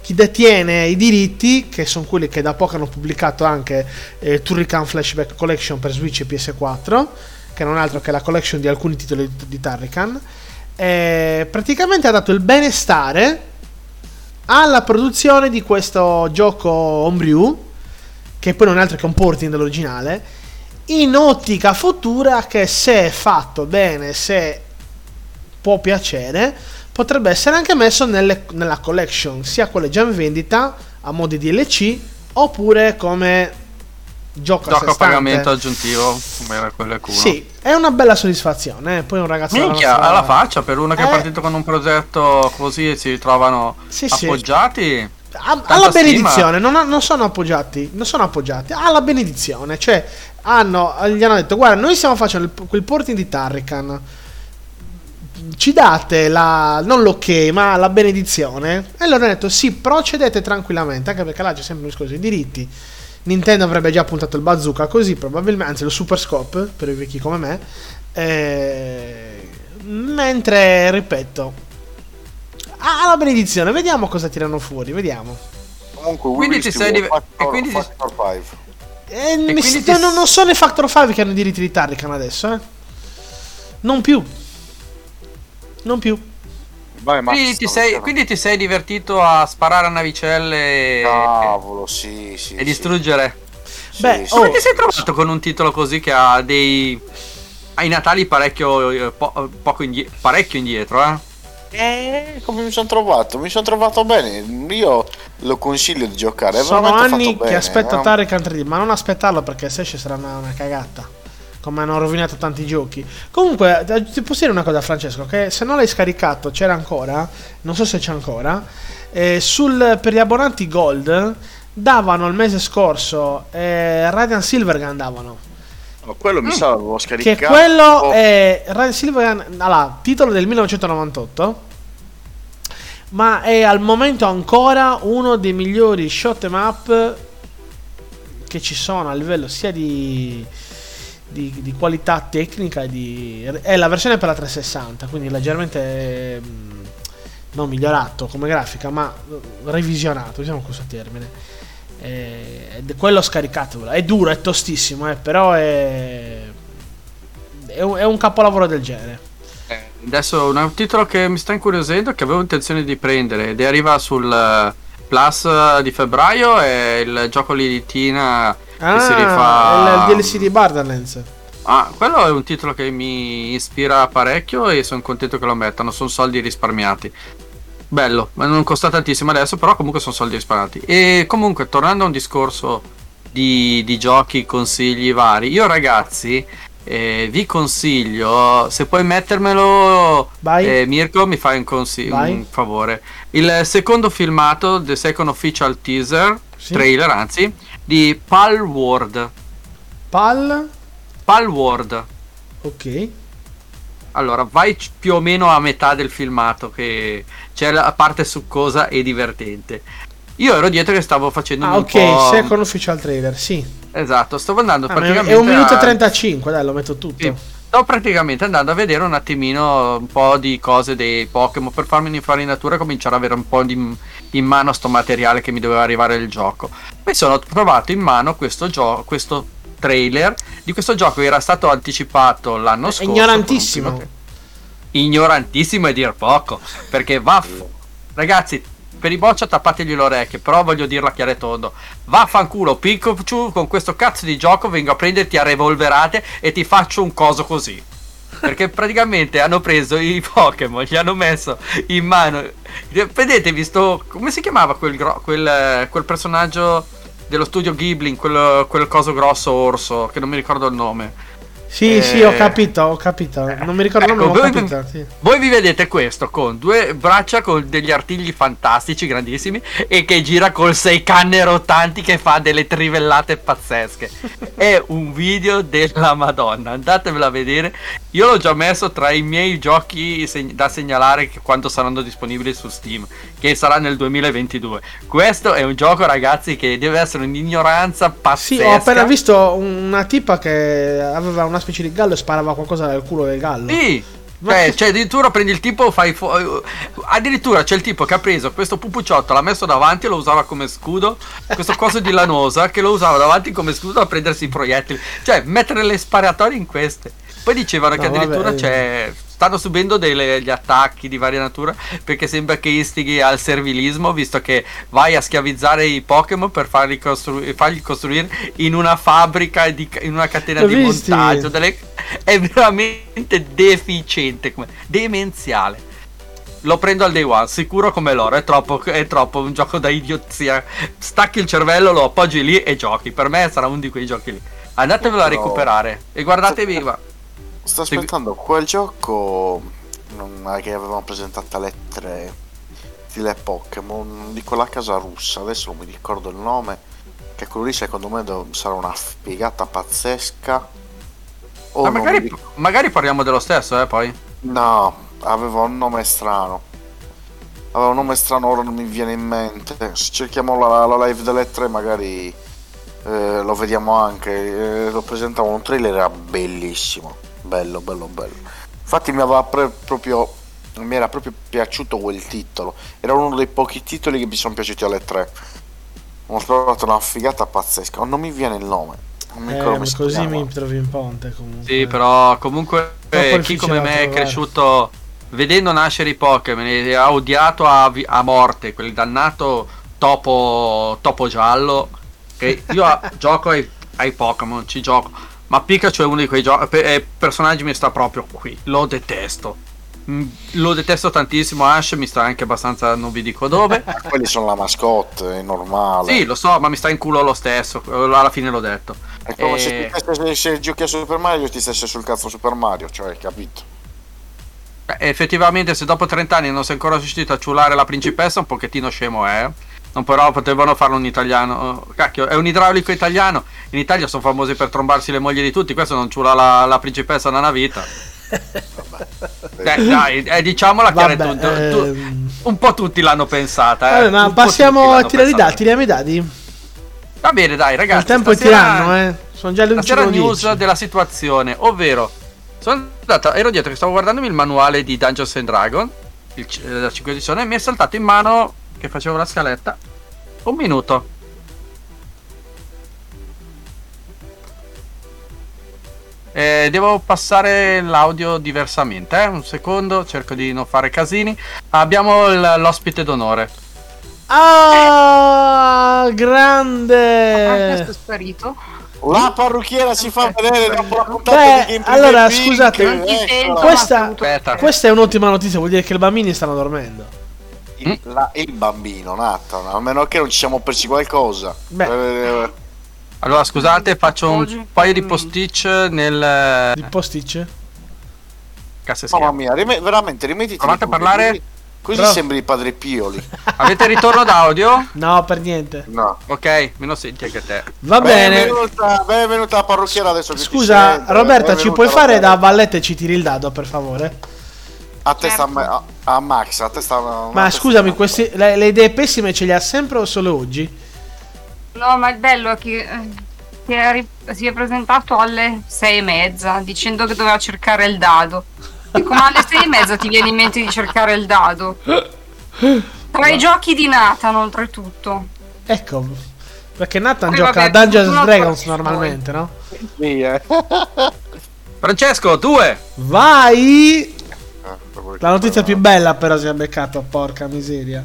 chi detiene i diritti, che sono quelli che da poco hanno pubblicato anche eh, Turrican Flashback Collection per Switch e PS4, che non è altro che la collection di alcuni titoli di, di Turrican, eh, praticamente ha dato il benestare alla produzione di questo gioco Homebrew, che poi non è altro che un porting dell'originale, in ottica futura che se fatto bene, se può piacere, potrebbe essere anche messo nelle- nella collection, sia quelle già in vendita a mo' di DLC, oppure come gioco, a Gioco a pagamento aggiuntivo, come era quello culo. Sì, è una bella soddisfazione. eh. Poi un ragazzo Minchia, nostra- alla faccia per uno che Eh. è partito con un progetto così e si ritrovano Sì, sì. appoggiati. Ha- Tanta alla benedizione, non, non sono appoggiati, non sono appoggiati, alla benedizione, cioè hanno, gli hanno detto guarda noi stiamo facendo il- quel porting di Tarrican, ci date la, non l'ok ma la benedizione e loro hanno detto sì procedete tranquillamente anche perché là c'è sempre un discorso di diritti Nintendo avrebbe già puntato il bazooka così probabilmente anzi lo super scope per i vecchi come me eh, mentre ripeto ah, la benedizione vediamo cosa tirano fuori vediamo Comunque, Quindi scrive sei div- Factor, e quindi Factor 5. Eh, quindi ti- non, non sono i Factor 5 che hanno i diritti di Tarrican adesso, eh. Non più. Non più. Vai, Max, Quindi ti, sei, quindi ti sei divertito a sparare a navicelle e, Cavolo, sì, sì. e sì. distruggere. Sì, Beh, sì. oh. Come ti sei trovato con un titolo così che ha dei. ai Natali parecchio, eh, po- poco indie- parecchio indietro, eh? Eh, come mi sono trovato? Mi sono trovato bene. Io lo consiglio di giocare. È Sono anni fatto che bene, aspetto eh. Tarrican 3D, ma non aspettarlo perché se esce sarà una, una cagata. Come hanno rovinato tanti giochi. Comunque, eh, ti posso dire una cosa, Francesco? Che se non l'hai scaricato, c'era ancora. Non so se c'è ancora. eh, sul, per gli abbonati Gold davano il mese scorso eh, Radiant Silvergun davano. Ma quello mi sa l'avevo Che scaricato. quello è Radiant Silvergun, allora, titolo del 1998. Ma è al momento ancora uno dei migliori shot em up che ci sono a livello sia di, di, di qualità tecnica e di. È la versione per la 360, quindi leggermente mh, non migliorato come grafica, ma revisionato, usiamo questo termine. Eh, quello scaricatevelo. È duro, è tostissimo, eh, però è. È un, è un capolavoro del genere. Eh, Adesso un titolo che mi sta incuriosendo, che avevo intenzione di prendere ed arriva sul eh, Plus di febbraio, è il gioco lì di Tina che si rifà... Ah, il DLC di Borderlands. Ah, quello è un titolo che mi ispira parecchio e sono contento che lo mettano, sono soldi risparmiati. Bello, ma non costa tantissimo adesso, però comunque sono soldi risparmiati. E comunque, tornando a un discorso di, di giochi, consigli vari, io ragazzi eh, vi consiglio, se puoi mettermelo, eh, Mirko mi fai un, consi- un favore. Il secondo filmato, The Second Official Teaser, Sì. trailer anzi, di Pal World. Pal. Pal World. Ok. Allora, vai più o meno a metà del filmato che c'è la parte succosa e divertente. Io ero dietro che stavo facendo Ah, un ok. po'... Second official trailer, sì. Esatto, stavo andando Ah, praticamente è un minuto e a- 35, dai, lo metto tutto. Sì, stavo praticamente andando a vedere un attimino un po' di cose dei Pokémon per farmi un'infarinatura e cominciare ad avere un po' di in mano sto materiale che mi doveva arrivare il gioco. Mi sono trovato in mano questo gioco, questo trailer di questo gioco che era stato anticipato l'anno scorso. ignorantissimo. Ignorantissimo è dir poco, perché vaff... Ragazzi, per i boccia tappategli le orecchie, però voglio dirla chiaro e tondo. Vaffanculo, Pikachu, con questo cazzo di gioco vengo a prenderti a revolverate e ti faccio un coso così. Perché praticamente hanno preso i Pokémon, gli hanno messo in mano. Vedetevi sto. Come si chiamava quel, gro- quel, eh, quel personaggio dello studio Ghibli, quel, quel coso grosso orso, che non mi ricordo il nome. Sì, Eh, sì, ho capito, ho capito. Non mi ricordo ecco, nome, voi- capito. sì. Voi vi vedete questo con due braccia con degli artigli fantastici, grandissimi, e che gira col sei canne rotanti che fa delle trivellate pazzesche. È un video della Madonna, andatevela a vedere. Io l'ho già messo tra i miei giochi seg- da segnalare quando saranno disponibili su Steam, che sarà nel 2022. Questo è un gioco, ragazzi, che deve essere un'ignoranza pazzesca. Sì, ho appena visto una tipa che aveva una specie di gallo e sparava qualcosa nel culo del gallo. Sì. Cioè, cioè, addirittura prendi il tipo, fai fu- addirittura c'è il tipo che ha preso questo pupucciotto, l'ha messo davanti e lo usava come scudo. Questo coso di lanosa che lo usava davanti come scudo a prendersi i proiettili. Cioè, mettere le sparatorie in queste. Poi dicevano No, che addirittura vabbè. c'è. Stanno subendo degli attacchi di varia natura perché sembra che istighi al servilismo visto che vai a schiavizzare i Pokémon per farli, costru- farli costruire in una fabbrica, di- in una catena L'ho di visti. montaggio. delle- È veramente deficiente, come- demenziale. Lo prendo al day one, sicuro come l'oro. È troppo, è troppo un gioco da idiozia. Stacchi il cervello, lo appoggi lì e giochi. Per me sarà uno di quei giochi lì. Andatevelo a No. recuperare e guardatevi. Sto aspettando quel gioco non è che avevamo presentato alle 3 stile Pokémon di quella casa russa, adesso non mi ricordo il nome, che quello lì secondo me sarà una figata pazzesca. O Ma magari, ric- magari parliamo dello stesso, eh, poi. No, aveva un nome strano. Aveva un nome strano, ora non mi viene in mente. Se cerchiamo la, la live delle 3 magari eh, lo vediamo anche. Eh, lo presentavo un trailer, era bellissimo. Bello, bello, bello. Infatti mi aveva pre- proprio... Mi era proprio piaciuto quel titolo. Era uno dei pochi titoli che mi sono piaciuti alle 3. Ho trovato una figata pazzesca. Non mi viene il nome. Non mi ricordo Eh, come si così chiama. mi trovi in ponte comunque. Sì, però comunque eh, chi come me è cresciuto vedendo nascere i Pokémon e ha odiato a, vi- a morte quel dannato topo, topo giallo. Che io gioco ai, ai Pokémon, ci gioco. Ma Pikachu è uno di quei gio- pe- eh, personaggi mi sta proprio qui. Lo detesto. Mm, Lo detesto tantissimo. Ash mi sta anche abbastanza, non vi dico dove. Quelli sono la mascotte, è normale. Sì, lo so, ma mi sta in culo lo stesso. Alla fine l'ho detto. È come Eh, se, tu stessi- se giochi a Super Mario ti stesse sul cazzo Super Mario, cioè, capito? Effettivamente, se dopo 30 anni non sei ancora riuscito a ciulare la principessa, un pochettino scemo è. Non però potevano farlo un italiano. Cacchio, è un idraulico italiano. In Italia sono famosi per trombarsi le mogli di tutti. Questo non ciula la, la principessa da una vita. Dai, dai, eh, diciamola Vabbè, chiara, tu- tu- ehm. un po' tutti l'hanno pensata. Eh. Vabbè, ma Un passiamo a tirare i dati. Tiriamo i dadi. Va bene, dai, ragazzi. Il tempo è stasera- tiranno, eh. Sono già le 11. news della situazione, ovvero sono andata, ero dietro che stavo guardandomi il manuale di Dungeons and Dragon, il, c- la 5 edizione, e mi è saltato in mano che facevo la scaletta. Un minuto. Eh, devo passare l'audio diversamente, eh? un secondo, cerco di non fare casini. Abbiamo il- l'ospite d'onore. Ah, Ah, grande. questo è sparito. La parrucchiera si fa vedere dopo la puntata Beh, di Game allora, Pink, scusate, eccola. Questa- Aspetta. Questa è un'ottima notizia, vuol dire che i bambini stanno dormendo. Il, la- il bambino Nathan, a meno che non ci siamo persi qualcosa. Beh. Eh, Allora, scusate, faccio un paio di posticce nel Di cassa mamma mia, rime- veramente rimettiti. Provate a parlare? Così, così Però- sembri padre Pioli. Avete ritorno d'audio? No, per niente. No. Ok, me lo senti anche te. Va bene. Benvenuta, benvenuta la parrucchiera adesso Scusa, Roberta, ci puoi fare da valletta e ci tiri il dado, per favore? A testa Certo. a, a Max, a testa Ma scusami, questi- le, le idee pessime ce le ha sempre o solo oggi? No, ma il bello è che eh, si è, ri- si è presentato alle sei e mezza dicendo che doveva cercare il dado. E come alle sei e mezza ti viene in mente di cercare il dado? Tra i giochi di Nathan, oltretutto. Ecco, perché Nathan Poi gioca a vabbè, Dungeons fortuna Dragons voi. normalmente, no? Sì, eh. Francesco, due. Vai! Eh, La notizia più bella però si è beccato, porca miseria.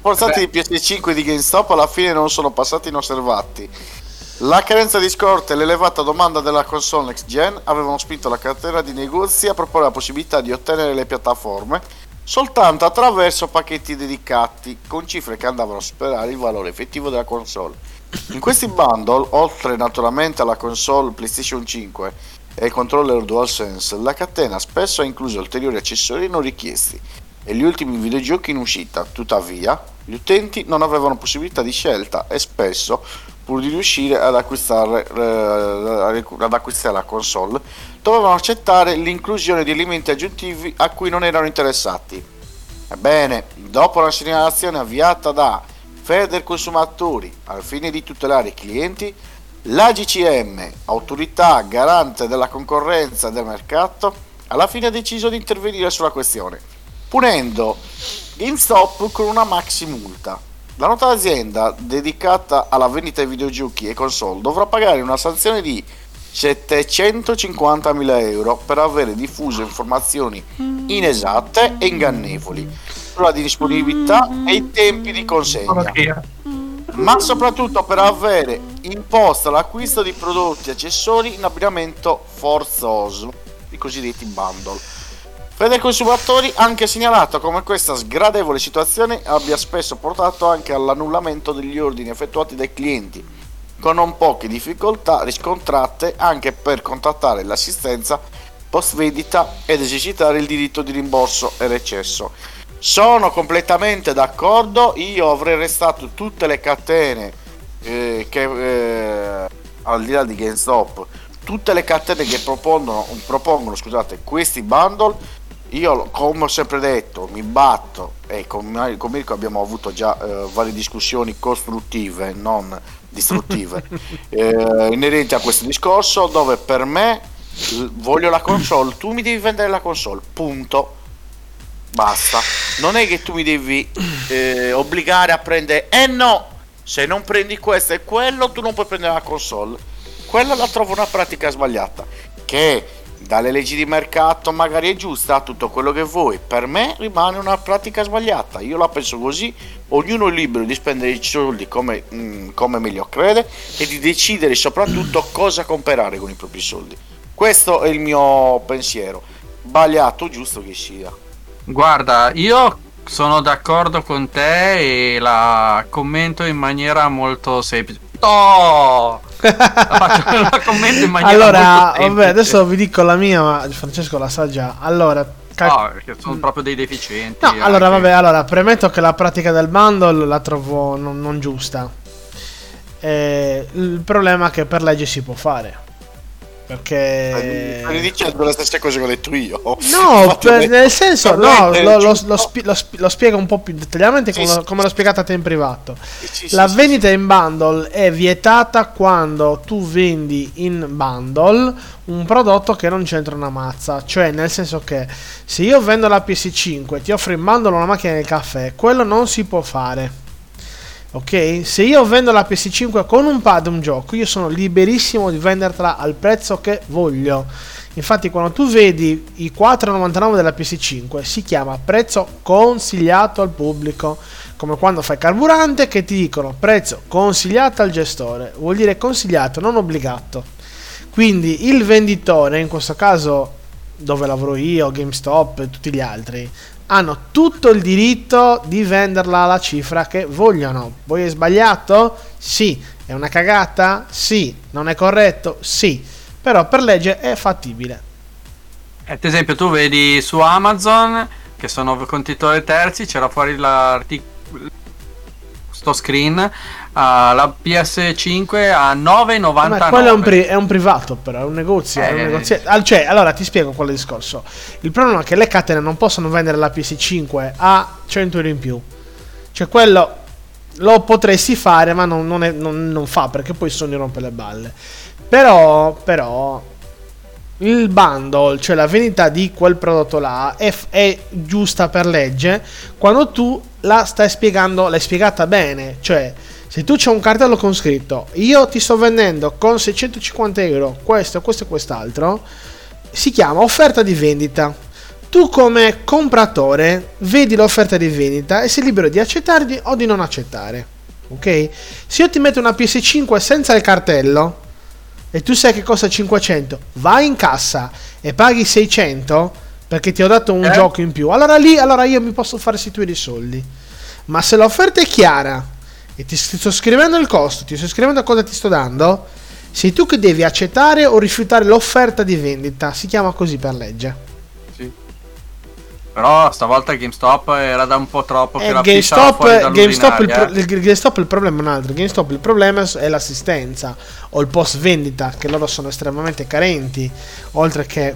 Portati di PS5 di GameStop alla fine non sono passati inosservati. La carenza di scorte e l'elevata domanda della console next gen avevano spinto la catena di negozi a proporre la possibilità di ottenere le piattaforme soltanto attraverso pacchetti dedicati con cifre che andavano a superare il valore effettivo della console. In questi bundle, oltre naturalmente alla console PlayStation 5 e il controller DualSense, la catena spesso ha incluso ulteriori accessori non richiesti e gli ultimi videogiochi in uscita. Tuttavia, gli utenti non avevano possibilità di scelta e spesso, pur di riuscire ad acquistare, eh, ad acquistare la console, dovevano accettare l'inclusione di elementi aggiuntivi a cui non erano interessati. Ebbene, dopo la segnalazione avviata da Feder Consumatori al fine di tutelare i clienti, la GCM, autorità garante della concorrenza e del mercato, alla fine ha deciso di intervenire sulla questione, punendo GameStop con una maxi multa. La nota d'azienda dedicata alla vendita di videogiochi e console dovrà pagare una sanzione di 750.000 euro per aver diffuso informazioni inesatte e ingannevoli sulla disponibilità e i tempi di consegna ma soprattutto per avere imposto l'acquisto di prodotti e accessori in abbinamento forzoso, i cosiddetti bundle. Fede Consumatori ha anche segnalato come questa sgradevole situazione abbia spesso portato anche all'annullamento degli ordini effettuati dai clienti, con non poche difficoltà riscontrate anche per contattare l'assistenza post vendita ed esercitare il diritto di rimborso e recesso. Sono completamente d'accordo, io avrei restato tutte le catene eh, che eh, al di là di GameStop, tutte le catene che propongono, propongono scusate, questi bundle, io come ho sempre detto mi batto e con, con Mirko abbiamo avuto già eh, varie discussioni costruttive, non distruttive, eh, inerenti a questo discorso dove per me voglio la console, tu mi devi vendere la console, punto. Basta. Non è che tu mi devi eh, obbligare a prendere. Eh no! Se non prendi questo e quello, tu non puoi prendere la console. Quella la trovo una pratica sbagliata. Che dalle leggi di mercato magari è giusta, tutto quello che vuoi. Per me rimane una pratica sbagliata. Io la penso così. Ognuno è libero di spendere i soldi come, mm, come meglio crede e di decidere soprattutto cosa comprare con i propri soldi. Questo è il mio pensiero. Sbagliato giusto che sia. Guarda, io sono d'accordo con te e la commento in maniera molto semplice. commento! la, commento in maniera allora, vabbè, adesso vi dico la mia, ma Francesco la sa già. Allora, cal- No, sono proprio dei deficienti. No, allora vabbè, allora premetto che la pratica del bundle la trovo non, non giusta. Eh, il problema è che per legge si può fare. Perché... Stai dicendo le stesse cose che ho detto io. No, per- nel senso, no, lo, lo- lo lo spie- lo spiego un po' più dettagliatamente come, sì, come l'ho spiegato a te in privato. Sì, La vendita in bundle è vietata quando tu vendi in bundle un prodotto che non c'entra una mazza. Cioè, nel senso che se io vendo la PS5 e ti offro in bundle una macchina del caffè, quello non si può fare. Ok? Se io vendo la PS5 con un pad un gioco, io sono liberissimo di vendertela al prezzo che voglio. Infatti, quando tu vedi i 4,99 della PS5, si chiama prezzo consigliato al pubblico. Come quando fai carburante che ti dicono prezzo consigliato al gestore, vuol dire consigliato, non obbligato. Quindi il venditore, in questo caso dove lavoro io, GameStop e tutti gli altri, hanno tutto il diritto di venderla alla cifra che vogliono. Poi è sbagliato? Sì. È una cagata? Sì. Non è corretto? Sì. Però per legge è fattibile. Ad esempio, tu vedi su Amazon, che sono contitori terzi, c'era fuori l'articolo. Sto screen. Ah, la PS5 a 9,99. Ma quello è un, pri- è un privato, però è un negozio. è un Eh. negozio- ah, cioè, allora ti spiego qual è il discorso. Il problema è che le catene non possono vendere la PS5 a 100 euro in più. Cioè, quello lo potresti fare, ma non, non è- non- non fa perché poi Sony rompe le balle. Però, però, il bundle, cioè la vendita di quel prodotto là, è, f- è giusta per legge quando tu la stai spiegando, l'hai spiegata bene. Cioè, se tu c'è un cartello con scritto, io ti sto vendendo con 650 euro questo, questo e quest'altro, si chiama offerta di vendita. Tu come compratore vedi l'offerta di vendita e sei libero di accettare o di non accettare. Ok? Se io ti metto una PS5 senza il cartello e tu sai che costa 500, vai in cassa e paghi 600 perché ti ho dato un Eh? gioco in più, allora lì allora io mi posso fare restituire i soldi. Ma se l'offerta è chiara e ti sto scrivendo il costo, ti sto scrivendo cosa ti sto dando, sei tu che devi accettare o rifiutare l'offerta di vendita. Si chiama così per legge. Sì. Però stavolta GameStop era da un po' troppo che Eh, la pisciava GameStop, GameStop, il, pro- il- GameStop il problema è un altro. GameStop il problema è l'assistenza o il post vendita, che loro sono estremamente carenti. Oltre che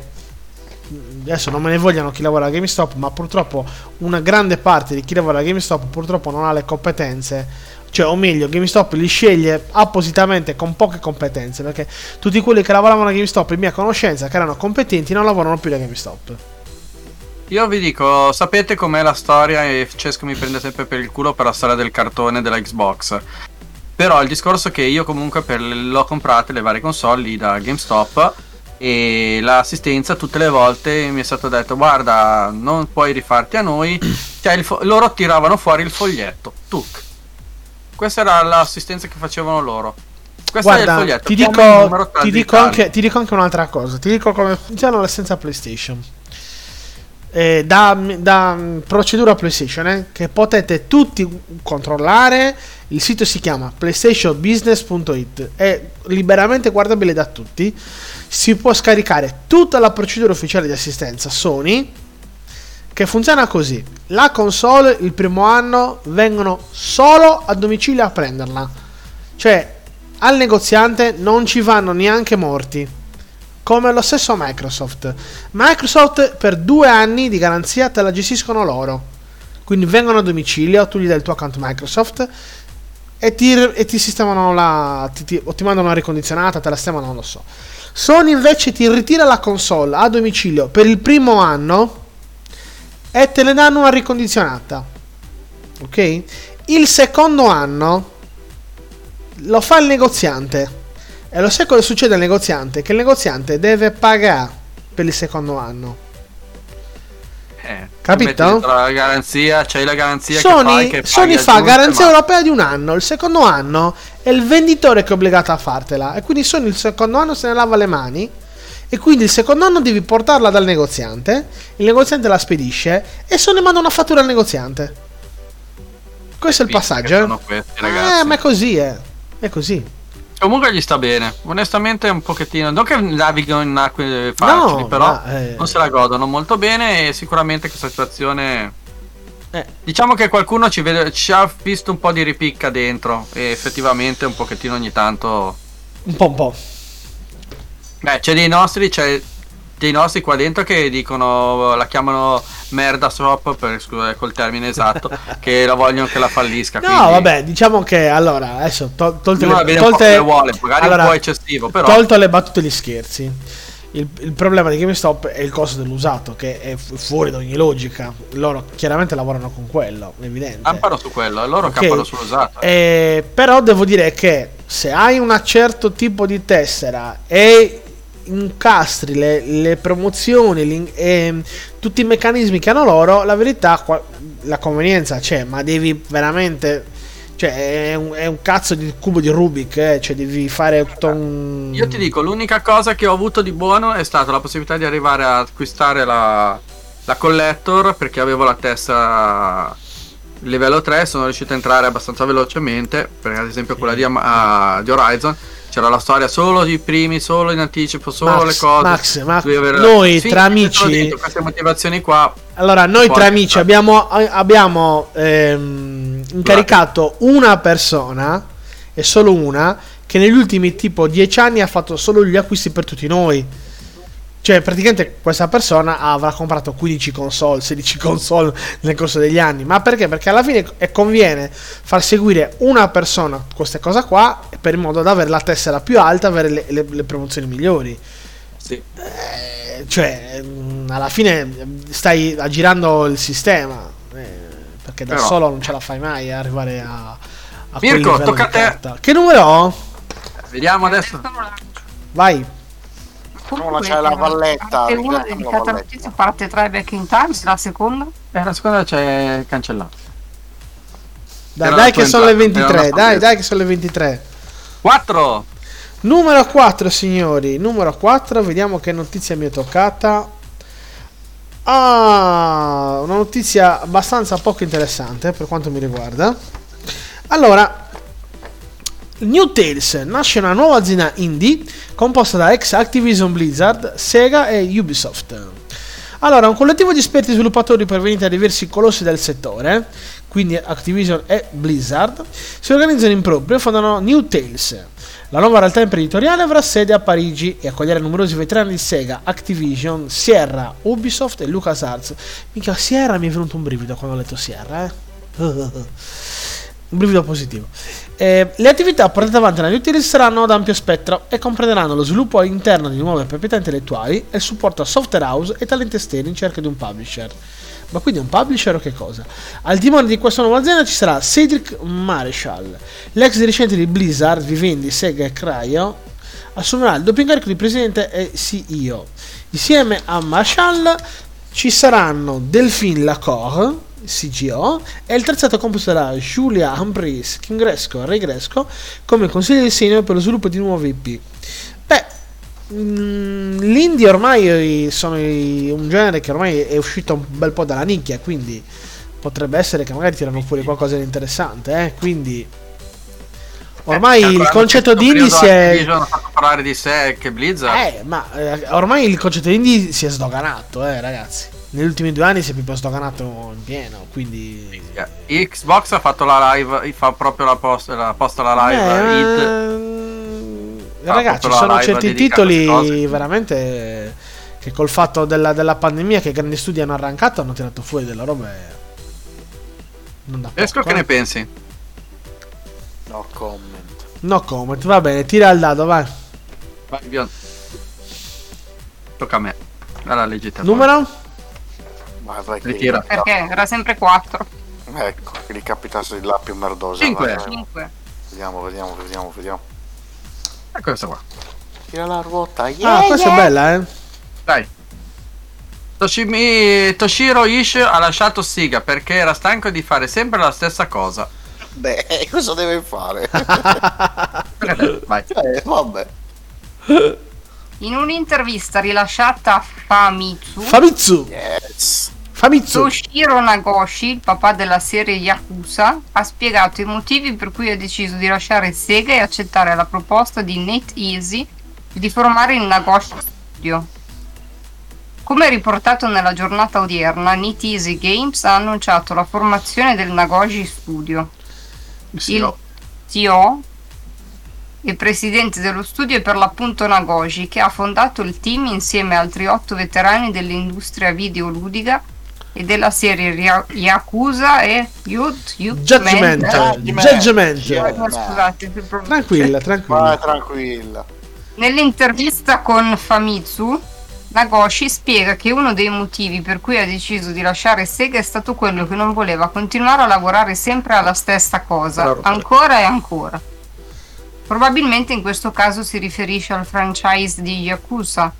adesso non me ne vogliano chi lavora a GameStop, ma purtroppo una grande parte di chi lavora a GameStop purtroppo non ha le competenze. Cioè, o meglio, GameStop li sceglie appositamente con poche competenze. Perché tutti quelli che lavoravano a GameStop in mia conoscenza, che erano competenti, non lavorano più da GameStop. Io vi dico, sapete com'è la storia e Cesco mi prende sempre per il culo per la storia del cartone della Xbox. Però il discorso è che io comunque per l'ho comprate le varie console lì da GameStop e l'assistenza tutte le volte mi è stato detto guarda non puoi rifarti a noi, cioè fo- loro tiravano fuori il foglietto, tuc. Questa era l'assistenza che facevano loro. Questo è il Guarda, foglietto. ti dico, ti, dico anche, ti dico anche un'altra cosa. Ti dico come funziona l'essenza PlayStation. Eh, da, da, mm, procedura PlayStation eh, che potete tutti controllare. Il sito si chiama playstationbusiness.it. È liberamente guardabile da tutti. Si può scaricare tutta la procedura ufficiale di assistenza Sony. Che funziona così: la console il primo anno vengono solo a domicilio a prenderla. Cioè, al negoziante non ci vanno neanche morti. Come lo stesso Microsoft. Microsoft per due anni di garanzia te la gestiscono loro. Quindi vengono a domicilio, tu gli dai il tuo account Microsoft e ti, e ti sistemano la. Ti, ti- o ti mandano una ricondizionata, te la sistemano, non lo so. Sony invece ti ritira la console a domicilio per il primo anno e te ne danno una ricondizionata. Ok? Il secondo anno lo fa il negoziante. E lo sai cosa succede al negoziante? Che il negoziante deve pagare per il secondo anno. Eh, Capito? La garanzia, c'hai la garanzia che fai Sony, che Sony fa aggiunte, garanzia ma- europea di un anno. Il secondo anno è il venditore che è obbligato a fartela. E quindi Sony il secondo anno se ne lava le mani. E quindi il secondo anno devi portarla dal negoziante. Il negoziante la spedisce. E Sony manda una fattura al negoziante. Questo è il passaggio. eh. questi, Eh, ma è così, eh. È così. Comunque gli sta bene. Onestamente un pochettino. Non che navigano in acque facili, No, però ma, eh. non se la godono molto bene e sicuramente questa situazione... Eh. Diciamo che qualcuno ci, vede, ci ha visto un po' di ripicca dentro e effettivamente un pochettino ogni tanto... Un po' un po'. Beh, c'è dei nostri, c'è dei nostri qua dentro che dicono, la chiamano merda swap, per, scusa, col termine esatto, che la vogliono che la fallisca. No, quindi- vabbè, diciamo che allora, adesso tol- tolte la le, tolte, vuole, magari allora, un po' eccessivo, però... tolto le battute gli scherzi. Il, il problema di GameStop è il costo dell'usato, che è fu- fuori da ogni logica. Loro chiaramente lavorano con quello, è evidente. Campano su quello, loro Ok. campano sull'usato. Eh, però devo dire che se hai un certo tipo di tessera e incastri le, le promozioni e tutti i meccanismi che hanno loro, la verità, qua- la convenienza c'è, ma devi veramente... Cioè, è un, è un cazzo di cubo di Rubik, eh, cioè devi fare tutto un... Io ti dico, l'unica cosa che ho avuto di buono è stata la possibilità di arrivare a acquistare la, la collector perché avevo la testa livello 3, sono riuscito a entrare abbastanza velocemente, perché ad esempio quella di, ah, di Horizon c'era la storia solo di primi, solo in anticipo, solo Max, le cose. Max, ma Dovevi avere- noi Sì, tra amici- dentro queste motivazioni qua Allora, noi tre amici abbiamo, abbiamo ehm, incaricato una persona, e solo una, che negli ultimi tipo 10 anni ha fatto solo gli acquisti per tutti noi. Cioè, praticamente questa persona avrà comprato 15 console, 16 console nel corso degli anni. Ma perché? Perché alla fine è conviene far seguire una persona queste cose qua, per in modo da avere la tessera più alta, avere le, le- le promozioni migliori. sì. Eh, cioè, mm, alla fine mm, stai aggirando il sistema. eh, perché da Però- solo non ce la fai mai a arrivare a, a Mirko, tocca a te. carta. Che numero ho? Vediamo adesso. Vai. Uno c'è la valletta, Parte una ringraziamo la dedicata a valletta. notizie, parte 3 back in time, la seconda. Eh, la seconda c'è cancellato. Dai, dai che sono le entrata, era 23. una Dai, dai che sono le 23. 4. Numero 4, signori. Numero 4, vediamo che notizia mi è toccata. Ah, una notizia abbastanza poco interessante per quanto mi riguarda. Allora, New Tales nasce una nuova azienda indie composta da ex Activision Blizzard, Sega e Ubisoft. Allora, un collettivo di esperti sviluppatori provenienti da diversi colossi del settore, quindi Activision e Blizzard, si organizzano in proprio e fondano New Tales. La nuova realtà imprenditoriale avrà sede a Parigi e accoglierà numerosi veterani di Sega, Activision, Sierra, Ubisoft e LucasArts. Mica Sierra mi è venuto un brivido quando ho letto Sierra, eh. un brivido positivo. Eh, le attività portate avanti New Tales saranno ad ampio spettro e comprenderanno lo sviluppo all'interno di nuove proprietà intellettuali e il supporto a software house e talenti esterni in cerca di un publisher. Ma quindi un publisher o che cosa? Al timone di questa nuova azienda ci sarà Cedric Marshall, l'ex dirigente di Blizzard, Vivendi, Sega e Cryo, assumerà il doppio incarico di presidente e CEO. Insieme a Marshall ci saranno Delphine Lacour, CGO, e il terzetto composto da Julia Humphries, Kingresco e Regresco come consigliere senior per lo sviluppo di nuovi IP. Beh, mm, l'indie ormai sono un genere che ormai è uscito un bel po' dalla nicchia, quindi potrebbe essere che magari tirano fuori qualcosa di interessante, eh? Quindi ormai Eh, il concetto di indie si è ha fatto parlare di sé che Blizzard. eh, ma eh, ormai il concetto di indie si è sdoganato, eh, ragazzi. Negli ultimi due anni si è proprio sdoganato in pieno, quindi... Eh, Xbox ha fatto la live, fa proprio la posta la, posta la live Eh, ragazzi, ci sono certi titoli veramente che col fatto della, della pandemia che i grandi studi hanno arrancato hanno tirato fuori delle robe... Non da Esco poco, che eh. ne pensi? No comment. No comment, va bene, tira il dado, vai. Vai, Bion. Tocca a me. Allora leggete. Numero? Vai, che- Ritira. Perché era sempre 4. Ecco, che gli capitasse di là più merdosa. Cinque. vai, vai. 5. Vediamo, vediamo, vediamo, vediamo. E questa qua. Tira la ruota, yeah, Ah, questa è yeah. bella, eh. Dai. Toshimi- Toshiro Ishi ha lasciato Siga perché era stanco di fare sempre la stessa cosa. Beh, cosa deve fare? Vai. eh, vabbè. In un'intervista rilasciata a Famitsu, Famitsu. Yes. Famitsu. Toshiro Nagoshi, il papà della serie Yakuza, ha spiegato i motivi per cui ha deciso di lasciare Sega e accettare la proposta di Nate Easy di formare il Nagoshi Studio. Come riportato nella giornata odierna, Nate Easy Games ha annunciato la formazione del Nagoshi Studio. Sì, Il oh. Il presidente dello studio è per l'appunto Nagoshi, che ha fondato il team insieme a altri otto veterani dell'industria videoludica e della serie Ria- Yakuza e Youth Judgment. Judgment. Judgment. Scusate, Tranquilla, tranquilla. tranquilla. Nell'intervista con Famitsu, Nagoshi spiega che uno dei motivi per cui ha deciso di lasciare Sega è stato quello che non voleva continuare a lavorare sempre alla stessa cosa, ancora e ancora. Probabilmente in questo caso si riferisce al franchise di Yakuza,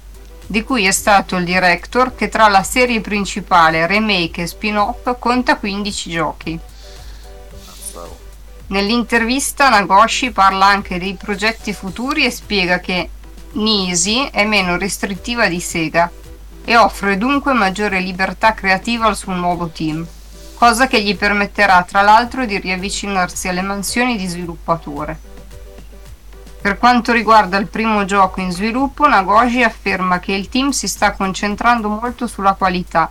di cui è stato il director che tra la serie principale, remake e spin-off conta 15 giochi. Nell'intervista Nagoshi parla anche dei progetti futuri e spiega che Nisi è meno restrittiva di Sega e offre dunque maggiore libertà creativa al suo nuovo team, cosa che gli permetterà tra l'altro di riavvicinarsi alle mansioni di sviluppatore. Per quanto riguarda il primo gioco in sviluppo, Nagoshi afferma che il team si sta concentrando molto sulla qualità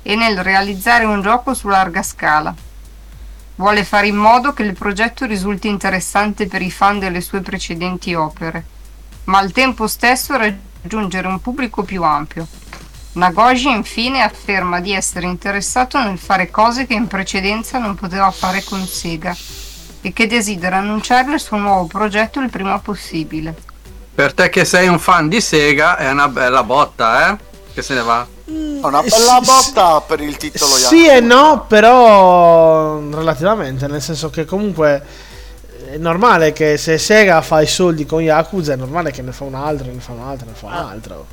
e nel realizzare un gioco su larga scala. Vuole fare in modo che il progetto risulti interessante per i fan delle sue precedenti opere, ma al tempo stesso raggiungere un pubblico più ampio. Nagoshi infine afferma di essere interessato nel fare cose che in precedenza non poteva fare con Sega e che desidera annunciare il suo nuovo progetto il prima possibile. Per te che sei un fan di Sega è una bella botta, eh? Che se ne va. Una bella botta per il titolo Sì Yakuza. e no, però relativamente, nel senso che comunque è normale che se Sega fa i soldi con Yakuza è normale che ne fa un altro, ne fa un altro, ne fa un altro.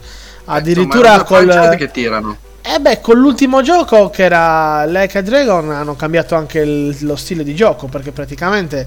Addirittura Insomma, col... che tirano. Eh beh, con l'ultimo gioco che era Like a Dragon hanno cambiato anche il- lo stile di gioco perché praticamente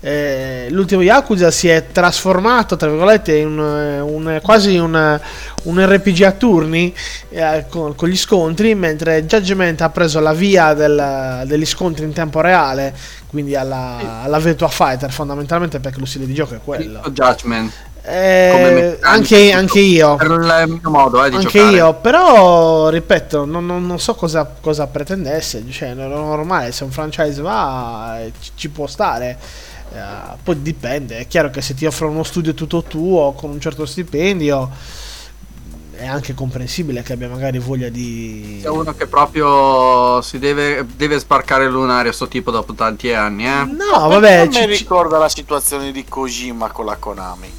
eh, l'ultimo Yakuza si è trasformato tra virgolette in un, un- quasi un, un RPG a turni eh, con, con gli scontri mentre Judgment ha preso la via del- degli scontri in tempo reale quindi alla, alla Virtua Fighter fondamentalmente perché lo stile di gioco è quello Judgment. Eh, anche, anche io Per il mio modo eh, di anche giocare. io, però ripeto, non, non- non so cosa, cosa pretendesse. Cioè, non è normale, se un franchise va, eh, ci, ci può stare. Eh, poi dipende, è chiaro che se ti offrono uno studio tutto tuo con un certo stipendio, è anche comprensibile che abbia magari voglia di. C'è uno che proprio si deve, deve sbarcare il lunario, sto tipo dopo tanti anni, eh. No, vabbè, mi ci- ci- ricorda la situazione di Kojima con la Konami.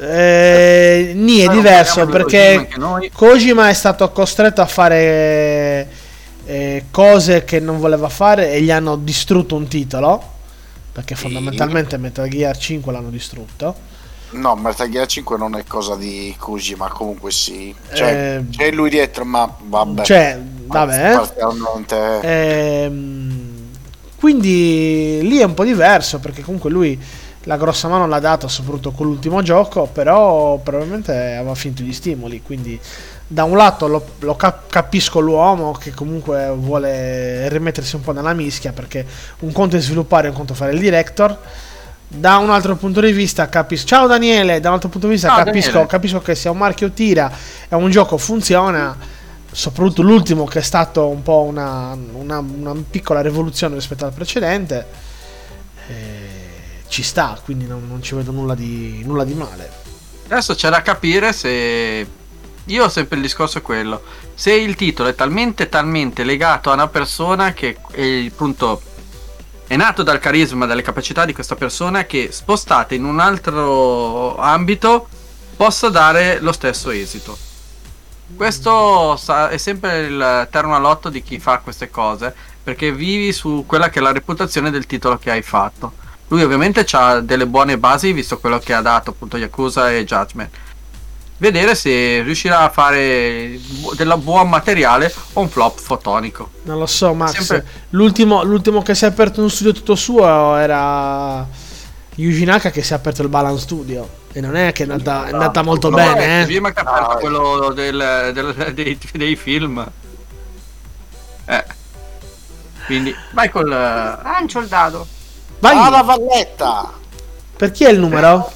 Eh, Ni è non diverso perché Kojima, è stato costretto a fare eh, cose che non voleva fare e gli hanno distrutto un titolo. Perché fondamentalmente Metal Gear 5 l'hanno distrutto. No, Metal Gear 5 non è cosa di Kojima, comunque sì. Cioè, Eh, c'è lui dietro, ma vabbè. Cioè, vabbè. Parzialmente- Ehm, quindi lì è un po' diverso perché comunque lui la grossa mano l'ha data soprattutto con l'ultimo gioco, però probabilmente aveva finto gli stimoli, quindi da un lato lo, lo cap- capisco l'uomo che comunque vuole rimettersi un po' nella mischia perché un conto è sviluppare, un conto è fare il director. Da un altro punto di vista capisco. Ciao Daniele, da un altro punto di vista Ciao, capisco, capisco che sia un marchio tira e un gioco funziona soprattutto l'ultimo che è stato un po' una, una- una piccola rivoluzione rispetto al precedente ci sta quindi non, non ci vedo nulla di, nulla di male Adesso c'è da capire se. Io ho sempre il discorso è quello. Se il titolo è talmente talmente legato a una persona che è, appunto è nato dal carisma, dalle capacità di questa persona che spostate in un altro ambito possa dare lo stesso esito. Questo è sempre il terno all'otto di chi fa queste cose, perché vivi su quella che è la reputazione del titolo che hai fatto. Lui ovviamente ha delle buone basi visto quello che ha dato appunto Yakuza e Judgment. Vedere se riuscirà a fare bu- del buon materiale o un flop fotonico. non lo so Max Sempre- l'ultimo, l'ultimo che si è aperto uno studio tutto suo era Yuji Naka che si è aperto il Balance Studio e non è che è andata, è andata molto No, bene eh. Kojima che ha aperto Ah, quello del- del- dei, dei film. Eh. Quindi vai col... eh, Lancio il dado. Vai! Ah, valletta! Per chi è il numero?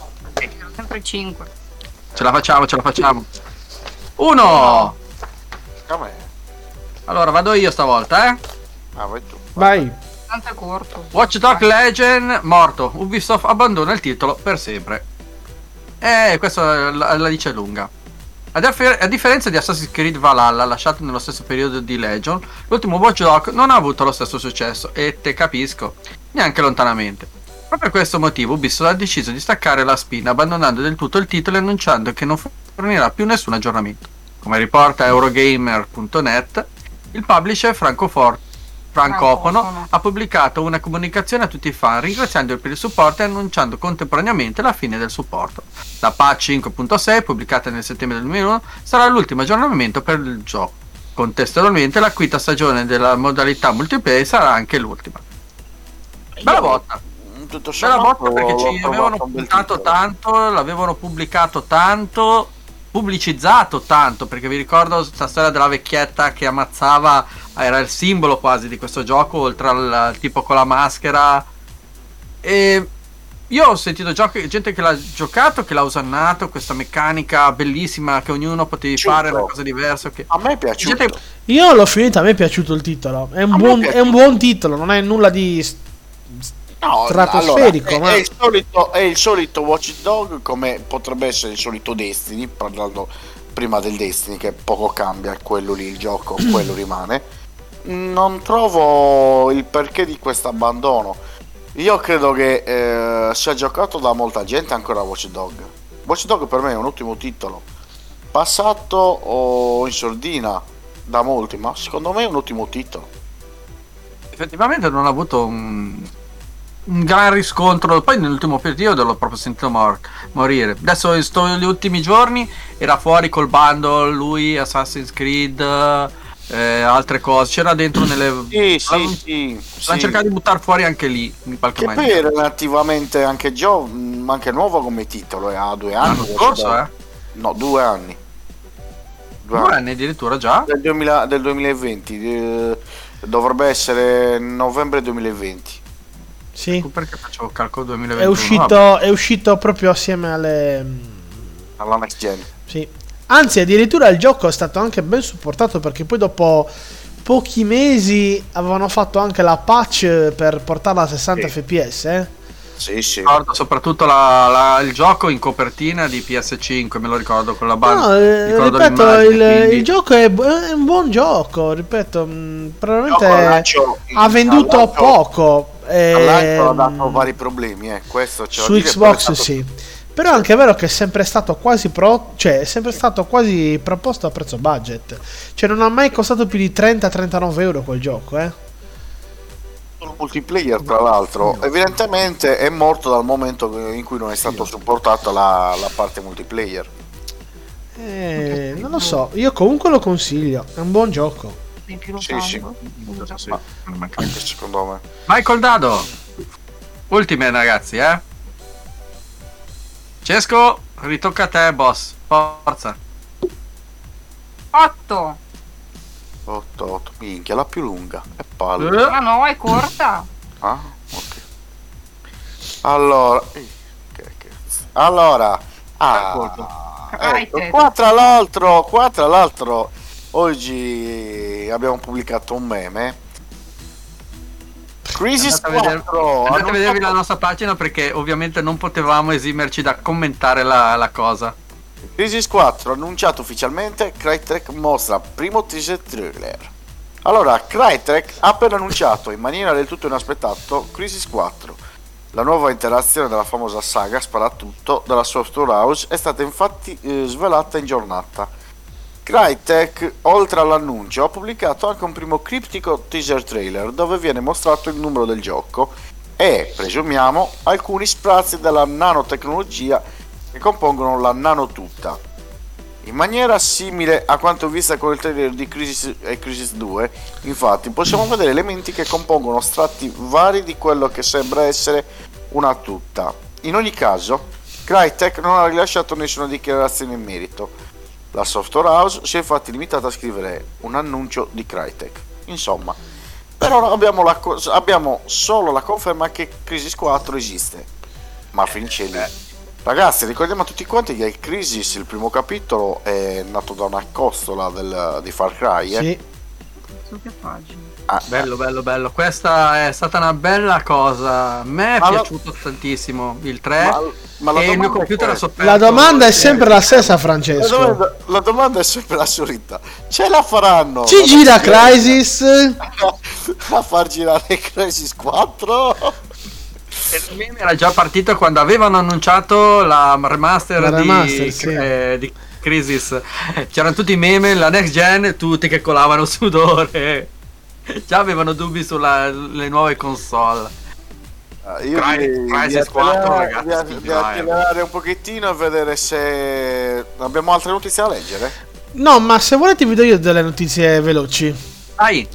Sempre 5. Ce la facciamo, ce la facciamo. Uno! Com'è? Allora vado io stavolta, eh. Ah, vai tu. Vai. Tanto è corto. Watch Dog Legend morto. Ubisoft abbandona il titolo per sempre. Eh, questa la, la dice lunga. A, differ- a differenza di Assassin's Creed Valhalla, lasciato nello stesso periodo di Legion, l'ultimo Watch Dog non ha avuto lo stesso successo, e te capisco, neanche lontanamente. Proprio per questo motivo Ubisoft ha deciso di staccare la spina, abbandonando del tutto il titolo e annunciando che non fornirà più nessun aggiornamento. Come riporta Eurogamer.net, il publisher francofor- francofono Francofono. ha pubblicato una comunicazione a tutti i fan ringraziandoli per il supporto e annunciando contemporaneamente la fine del supporto. La patch 5.6, pubblicata nel settembre del 2001, sarà l'ultimo aggiornamento per il gioco. Contestualmente la quinta stagione della modalità multiplayer sarà anche l'ultima. Bella botta! Tutto Bella botta sommato, perché ci avevano puntato tanto, l'avevano pubblicato tanto, pubblicizzato tanto, perché vi ricordo questa storia della vecchietta che ammazzava, era il simbolo quasi di questo gioco, oltre al tipo con la maschera. E io ho sentito giochi- gente che l'ha giocato, che l'ha usannato, questa meccanica bellissima che ognuno potevi Piaciuto. fare, una cosa diversa. Che... A me è piaciuto. Gente- Io l'ho finito, a me è piaciuto il titolo. È un, buon, è è un buon titolo, non è nulla di. No, stratosferico, allora, ma- è, è il solito, è il solito Watch Dog come potrebbe essere il solito Destiny, parlando prima del Destiny che poco cambia, quello lì il gioco, quello rimane. Non trovo il perché di questo abbandono. Io credo che eh, sia giocato da molta gente ancora Watch Dog. Watch Dog per me è un ottimo titolo. Passato o in sordina da molti, ma secondo me è un ottimo titolo. effettivamente non ha avuto un, un gran riscontro. Poi nell'ultimo periodo l'ho proprio sentito mor- morire. Adesso sto- gli ultimi giorni era fuori col bundle, lui, Assassin's Creed, eh, altre cose. C'era dentro nelle. Sì, sì, l'hanno- sì. l'hanno sì. cercato di buttare fuori anche lì, in qualche Che poi maniera. è relativamente anche, gio- mh, anche nuovo come titolo, eh, ha due anni. L'anno scorso, eh? No, due anni. Due Due anni. anni addirittura già. Del, 2000 del 2020. eh, dovrebbe essere novembre 2020. Sì. Perché facevo calcolo È 2021? Vabbè. uscito, è uscito proprio assieme alle. Alla next gen. Sì. Anzi, addirittura il gioco è stato anche ben supportato perché poi dopo pochi mesi avevano fatto anche la patch per portarla a 60 Sì. fps. Eh? Sì, sì. Ricordo soprattutto la- la- il gioco in copertina di PS5, me lo ricordo con la banda. No, eh, ricordo ripeto, il, quindi- il gioco è, è un buon gioco. Ripeto, mh, probabilmente ha venduto poco. Al lancio ha ehm, dato vari problemi, eh. Questo da su dire, Xbox stato- sì. Però è anche vero che è sempre stato quasi pro, cioè è sempre stato quasi proposto a prezzo budget. Cioè non ha mai costato più di 30-39 euro quel gioco, eh. solo multiplayer tra l'altro evidentemente è morto dal momento in cui non è stato supportata la, la parte multiplayer Eh, non lo so, io comunque lo consiglio, è un buon gioco. Di più lo Sì, sì. Sì, Ma- anche secondo me col dado. Ultime ragazzi, eh. Cesco, ritocca a te, boss. Forza. 8. 8 8 minchia la più lunga è palle Eh, Ma no, è corta. ah ok allora eh, che cazzo. allora ah, ecco, qua tra l'altro qua tra l'altro oggi abbiamo pubblicato un meme Crisis Andate a vedere- 4 Andate a vedervi fatto- la nostra pagina perché ovviamente non potevamo esimerci da commentare la, la cosa. Crisis 4 annunciato ufficialmente, Crytek mostra primo teaser trailer. Allora, Crytek ha appena annunciato in maniera del tutto inaspettata Crisis 4. La nuova interazione della famosa saga Sparatutto dalla Software House è stata infatti eh, svelata in giornata. Crytek, oltre all'annuncio, ha pubblicato anche un primo criptico teaser trailer dove viene mostrato il numero del gioco e, presumiamo, alcuni sprazzi della nanotecnologia che compongono la nanotutta. In maniera simile a quanto visto con il trailer di Crisis e Crisis 2, infatti possiamo vedere elementi che compongono strati vari di quello che sembra essere una tutta. In ogni caso, Crytek non ha rilasciato nessuna dichiarazione in merito. La software house si è infatti limitata a scrivere un annuncio di Crytek. insomma. Però abbiamo, la co- abbiamo solo la conferma che Crisis 4 esiste. Ma finisce lì. Ragazzi, ricordiamo a tutti quanti che Crisis, il primo capitolo, è nato da una costola del- di Far Cry. Eh? Sì. Su che pagina? Ah, Bello, bello, bello. Questa è stata una bella cosa. A me è Ma la- piaciuto tantissimo il 3. Ma, ma la e il mio domanda è computer ha. La domanda è eh, sempre la stessa, La Francesco. domanda, la domanda è sempre la solita. Ce la faranno? Ci La gira Crisis? a far girare Crisis 4? Il meme era già partito quando avevano annunciato la remaster, La di, remaster, sì. eh, di Crisis. C'erano tutti i meme, la next gen, tutti che colavano sudore. Già avevano dubbi sulle nuove console. Eh, Io Crysis di accelerare- 4, ragazzi, di- vai. accelerare un pochettino e vedere se abbiamo altre notizie da leggere. No, ma se volete vi do io delle notizie veloci. Dai,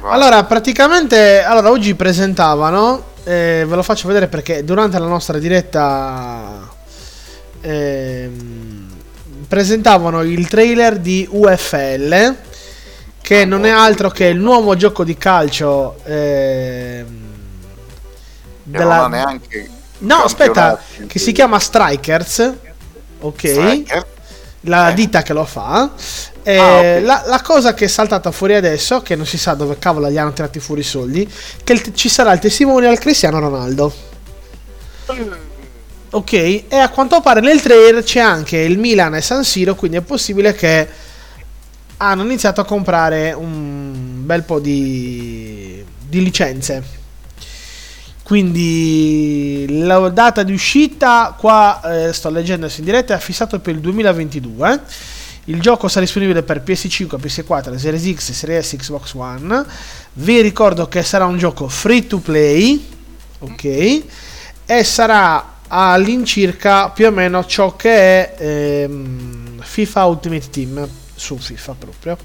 Vai. Allora, praticamente, allora, oggi presentavano, eh, ve lo faccio vedere perché durante la nostra diretta ehm, presentavano il trailer di UFL, che non è altro che il nuovo gioco di calcio ehm, Che non ha neanche No, aspetta, che si chiama Strikers, ok? Striker. la Eh. ditta che lo fa. Eh, Ah, ok. la, la cosa che è saltata fuori adesso, che non si sa dove cavolo gli hanno tirati fuori i soldi, che il- ci sarà il testimonial Cristiano Ronaldo. Ok, e a quanto pare nel trailer c'è anche il Milan e San Siro, quindi è possibile che hanno iniziato a comprare un bel po' di, di licenze. Quindi la data di uscita, qua eh, sto leggendo in diretta, è fissato per il 2022. Il gioco sarà disponibile per PS5, PS4, Series X, Series S, Xbox One. Vi ricordo che sarà un gioco free to play, ok? E sarà all'incirca più o meno ciò che è ehm, FIFA Ultimate Team su FIFA proprio.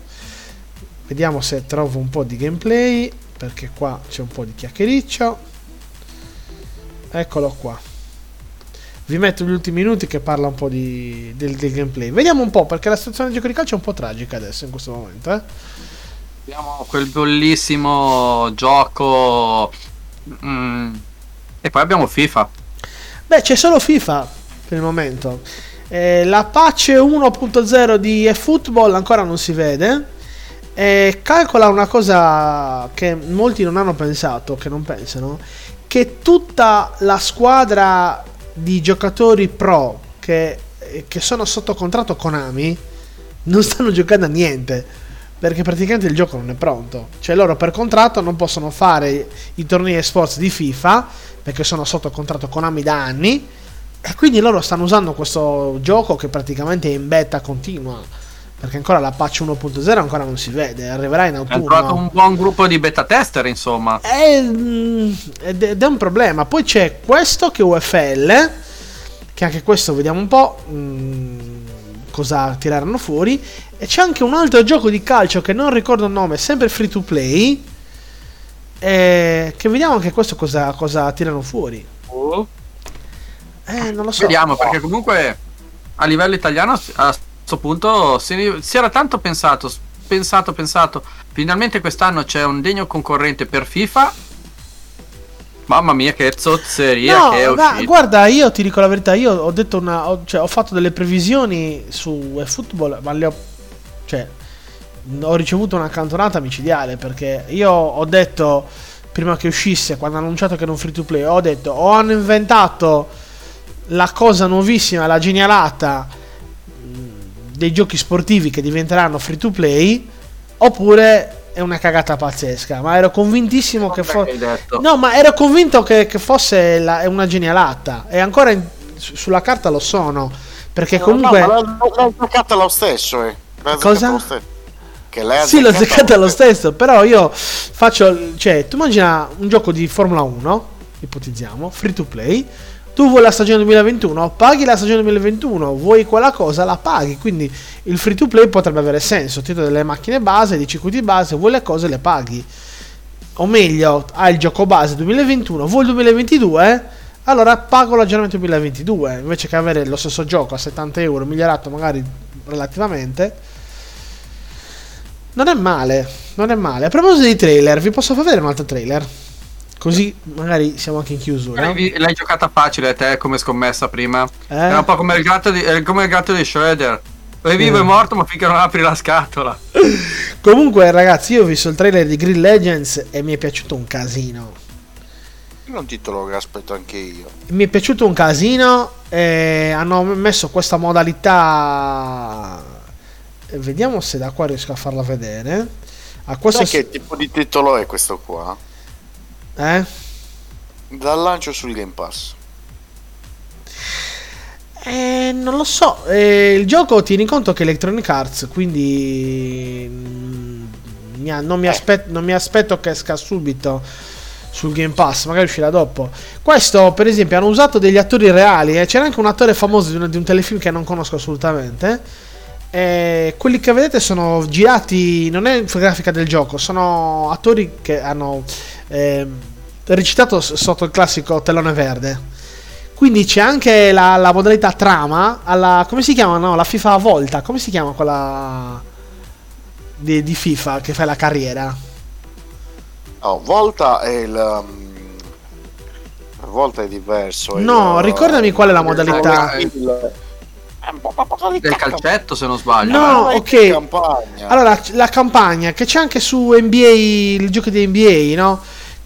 Vediamo se trovo un po' di gameplay, perché qua c'è un po' di chiacchiericcio. Eccolo qua. Vi metto gli ultimi minuti che parla un po' di, del, del gameplay. Vediamo un po', perché la situazione del gioco di calcio è un po' tragica adesso, in questo momento. Eh? abbiamo quel bellissimo gioco. mm, E poi abbiamo FIFA. Beh, c'è solo FIFA per il momento. Eh, la patch 1.0 di eFootball ancora non si vede. E calcola una cosa che molti non hanno pensato, che non pensano, che tutta la squadra di giocatori pro che, che sono sotto contratto Konami non stanno giocando a niente. Perché praticamente il gioco non è pronto. Cioè loro per contratto non possono fare i tornei esports di FIFA perché sono sotto contratto Konami da anni. E quindi loro stanno usando questo gioco che praticamente è in beta continua. Perché ancora la patch 1.0 ancora non si vede, arriverà in Hanno trovato autunno. un buon gruppo di beta tester, insomma. È- mm, ed ed è un problema. Poi c'è questo che è UFL, che anche questo vediamo un po' mm, cosa tireranno fuori. E c'è anche un altro gioco di calcio che non ricordo il nome, sempre free to play. eh, che vediamo anche questo cosa, cosa tirano fuori. Eh, non lo so. Vediamo, perché comunque a livello italiano a questo punto si, si era tanto pensato, pensato, pensato. Finalmente quest'anno c'è un degno concorrente per FIFA. Mamma mia, che zozzeria No, che è ma uscita. guarda, io ti dico la verità, io ho detto una ho, cioè, ho fatto delle previsioni su eFootball, ma le ho cioè ho ricevuto una cantonata micidiale perché io ho detto prima che uscisse, quando hanno annunciato che era un free to play, ho detto o hanno inventato la cosa nuovissima, la genialata dei giochi sportivi che diventeranno free to play oppure è una cagata pazzesca, ma ero convintissimo che Vabbè, fosse. No, ma ero convinto che, che fosse la- una genialata. E ancora in- su- sulla carta lo sono. Perché comunque. No, ma l'ha- l'ha azzeccata lo stesso, eh. Cosa? lo stesso. Che l'hai Sì, l'ho azzeccata lo stesso. Però io faccio. Cioè, tu immagina un gioco di Formula 1. Ipotizziamo, free to play. Tu vuoi la stagione 2021, paghi la stagione 2021, vuoi quella cosa, la paghi. Quindi il free to play potrebbe avere senso. Ti do delle macchine base, dei circuiti base, vuoi le cose, le paghi. O meglio, hai il gioco base 2021, vuoi il 2022? Allora pago l'aggiornamento 2022 invece che avere lo stesso gioco a 70 euro, migliorato magari relativamente. Non è male, non è male. A proposito di trailer, vi posso far vedere un altro trailer? Così magari siamo anche in chiusura. L'hai, l'hai giocata facile te come scommessa prima. Eh? Era un po' come il gatto di, eh, come il gatto di Shredder. È vivo Eh. e morto, ma finché non apri la scatola. Comunque, ragazzi, io ho visto il trailer di Green Legends e mi è piaciuto un casino. È un titolo che aspetto anche io. Mi è piaciuto un casino. E hanno messo questa modalità. e Vediamo se da qua riesco a farla vedere. A questo Sai che tipo di titolo è questo qua? Eh? Dal lancio sul Game Pass. Eh, non lo so. Eh, il gioco tieni conto che è Electronic Arts, quindi mm, mi ha- non, mi Eh. aspet- non mi aspetto che esca subito sul Game Pass, magari uscirà dopo. Questo, per esempio, hanno usato degli attori reali. eh. C'era anche un attore famoso di un, di un telefilm che non conosco assolutamente. Eh, quelli che vedete sono girati, non è infografica del gioco, sono attori che hanno ehm, recitato sotto il classico telone verde. Quindi c'è anche la, la modalità trama alla. come si chiama? No, la FIFA a volta. Come si chiama quella di, di FIFA che fai la carriera? No, Volta è il. um, Volta è diverso. No, il- ricordami qual è la modalità. il- È un po' qualcosa di Del calcetto, se non sbaglio. No, è ok. Allora, la campagna che c'è anche su NBA, il gioco di NBA, no?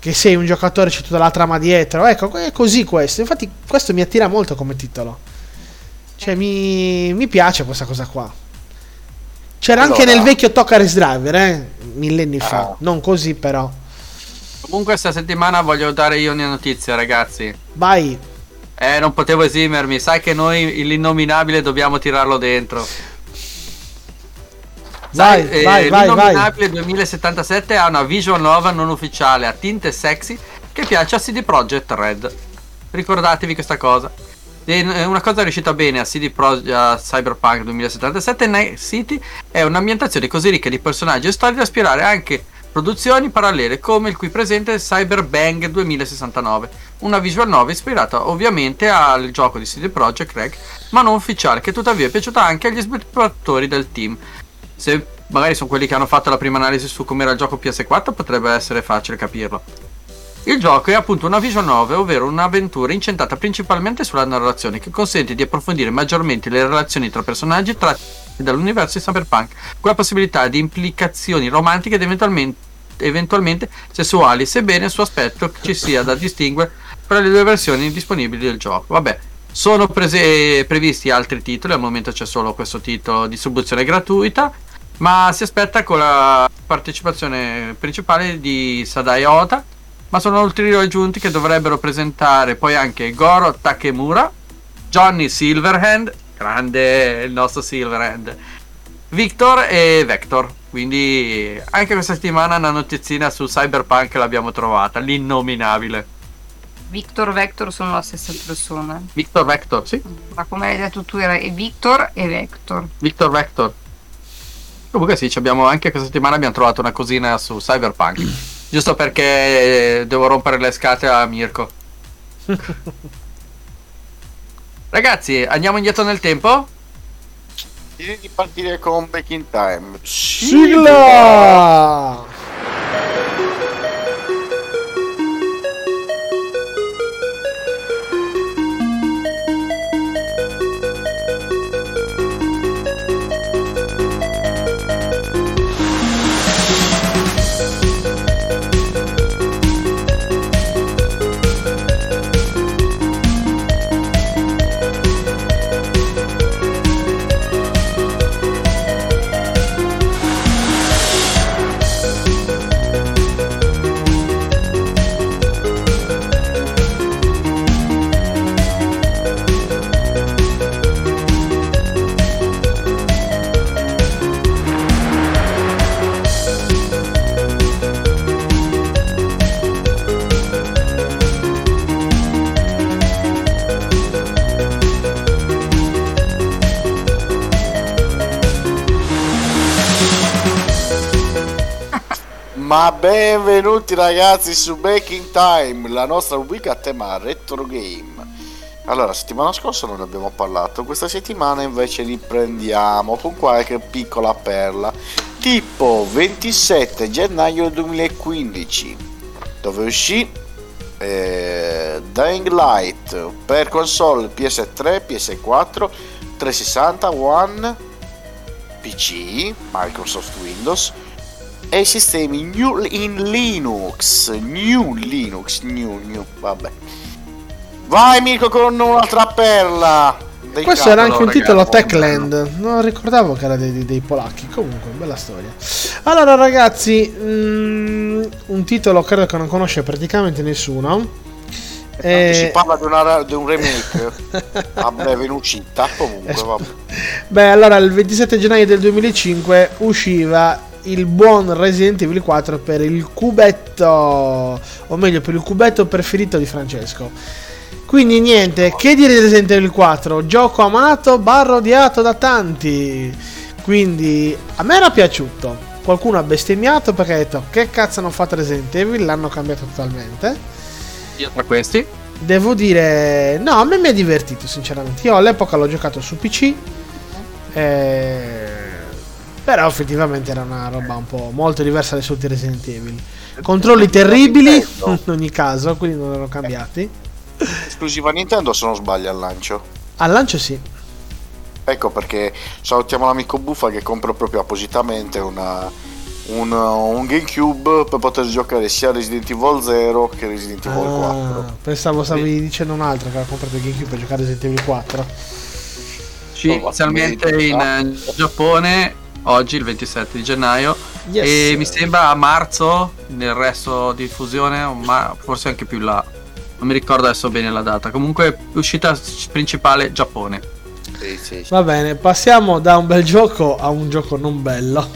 Che sei un giocatore, c'è tutta la trama dietro. Ecco, è così questo. Infatti, questo mi attira molto come titolo. Cioè, mi, mi piace questa cosa qua. C'era anche Allora- nel vecchio Tokaris Driver, eh? Millenni fa. Ah. Non così, però. Comunque, questa settimana voglio dare io una notizia, ragazzi. Vai. Eh, non potevo esimermi. Sai che noi l'innominabile dobbiamo tirarlo dentro. Vai, Sai, eh, vai, vai, vai. L'innominabile 2077 ha una visual nova non ufficiale a tinte sexy che piace a CD Projekt Red. Ricordatevi questa cosa. E, eh, una cosa riuscita bene a CD Projekt a Cyberpunk 2077 Night City è un'ambientazione così ricca di personaggi e storie da ispirare anche produzioni parallele come il qui presente Cyberbang 2069, una visual novel ispirata ovviamente al gioco di CD Projekt Red, ma non ufficiale, che tuttavia è piaciuta anche agli sviluppatori del team. Se magari sono quelli che hanno fatto la prima analisi su com'era il gioco PS4, potrebbe essere facile capirlo. Il gioco è appunto una visual novel, ovvero un'avventura incentrata principalmente sulla narrazione, che consente di approfondire maggiormente le relazioni tra personaggi tratti dall'universo di Cyberpunk, con la possibilità di implicazioni romantiche ed eventualmente, eventualmente sessuali, sebbene il suo aspetto ci sia da distinguere tra le due versioni disponibili del gioco. Vabbè, sono prese- previsti altri titoli, al momento c'è solo questo titolo distribuzione gratuita, ma si aspetta con la partecipazione principale di Sadai Oda, ma sono ulteriori aggiunti che dovrebbero presentare poi anche Goro Takemura, Johnny Silverhand, grande il nostro Silverhand, Victor e Vector. Quindi anche questa settimana una notizina su Cyberpunk l'abbiamo trovata, l'innominabile. Victor Vector sono la stessa persona. Victor Vector, sì, Ma come hai detto tu era Victor e Vector. Victor Vector. Comunque sì, ci abbiamo anche questa settimana abbiamo trovato una cosina su Cyberpunk. Giusto perché eh, devo rompere le scatole a Mirko. Ragazzi, andiamo indietro nel tempo? Direi di partire con Back in Time. Sigla! Ma benvenuti ragazzi su Back in Time, la nostra rubrica a tema retro game. Allora, settimana scorsa non ne abbiamo parlato, questa settimana invece riprendiamo con qualche piccola perla. tipo 27 gennaio 2015, dove uscì eh, Dying Light per console PS3, PS4, 360, One, PC, Microsoft Windows e i sistemi new in Linux, new Linux, new, new, vabbè. Vai Mirko con un'altra perla. dei Questo era anche un ragazzi, titolo Techland. Non ricordavo che era dei, dei- polacchi. Comunque, bella storia. Allora, ragazzi, mm, un titolo credo che non conosce praticamente nessuno. Tanto Eh, Si parla di, una- di un remake a breve in uscita. Comunque, Es- vabbè. Beh, allora il 27 gennaio del 2005 usciva il buon Resident Evil 4 per il cubetto, o meglio, per il cubetto preferito di Francesco. Quindi niente, che dire di Resident Evil 4? Gioco amato, barra odiato da tanti. Quindi a me era piaciuto. Qualcuno ha bestemmiato perché ha detto che cazzo hanno fatto Resident Evil, l'hanno cambiato totalmente. Io tra questi. Devo dire, no, a me mi ha divertito sinceramente. Io all'epoca l'ho giocato su PC, eh, però effettivamente era una roba un po' molto diversa dalle solite Resident Evil. Controlli terribili in ogni caso, quindi non erano cambiati. Esclusiva Nintendo se non sbaglio al lancio. Al lancio sì. Ecco perché salutiamo l'amico Buffa che compra proprio appositamente una, un, un GameCube per poter giocare sia Resident Evil 0 che Resident Evil 4. Ah, pensavo stavi dicendo un altro che aveva comprato il GameCube per giocare Resident Evil 4. Sì, inizialmente in eh, Giappone, oggi il 27 di gennaio. Yes. E mi sembra a marzo nel resto di diffusione, o ma forse anche più là. Non mi ricordo adesso bene la data. Comunque, uscita principale Giappone. Sì, sì, sì. Va bene, passiamo da un bel gioco a un gioco non bello.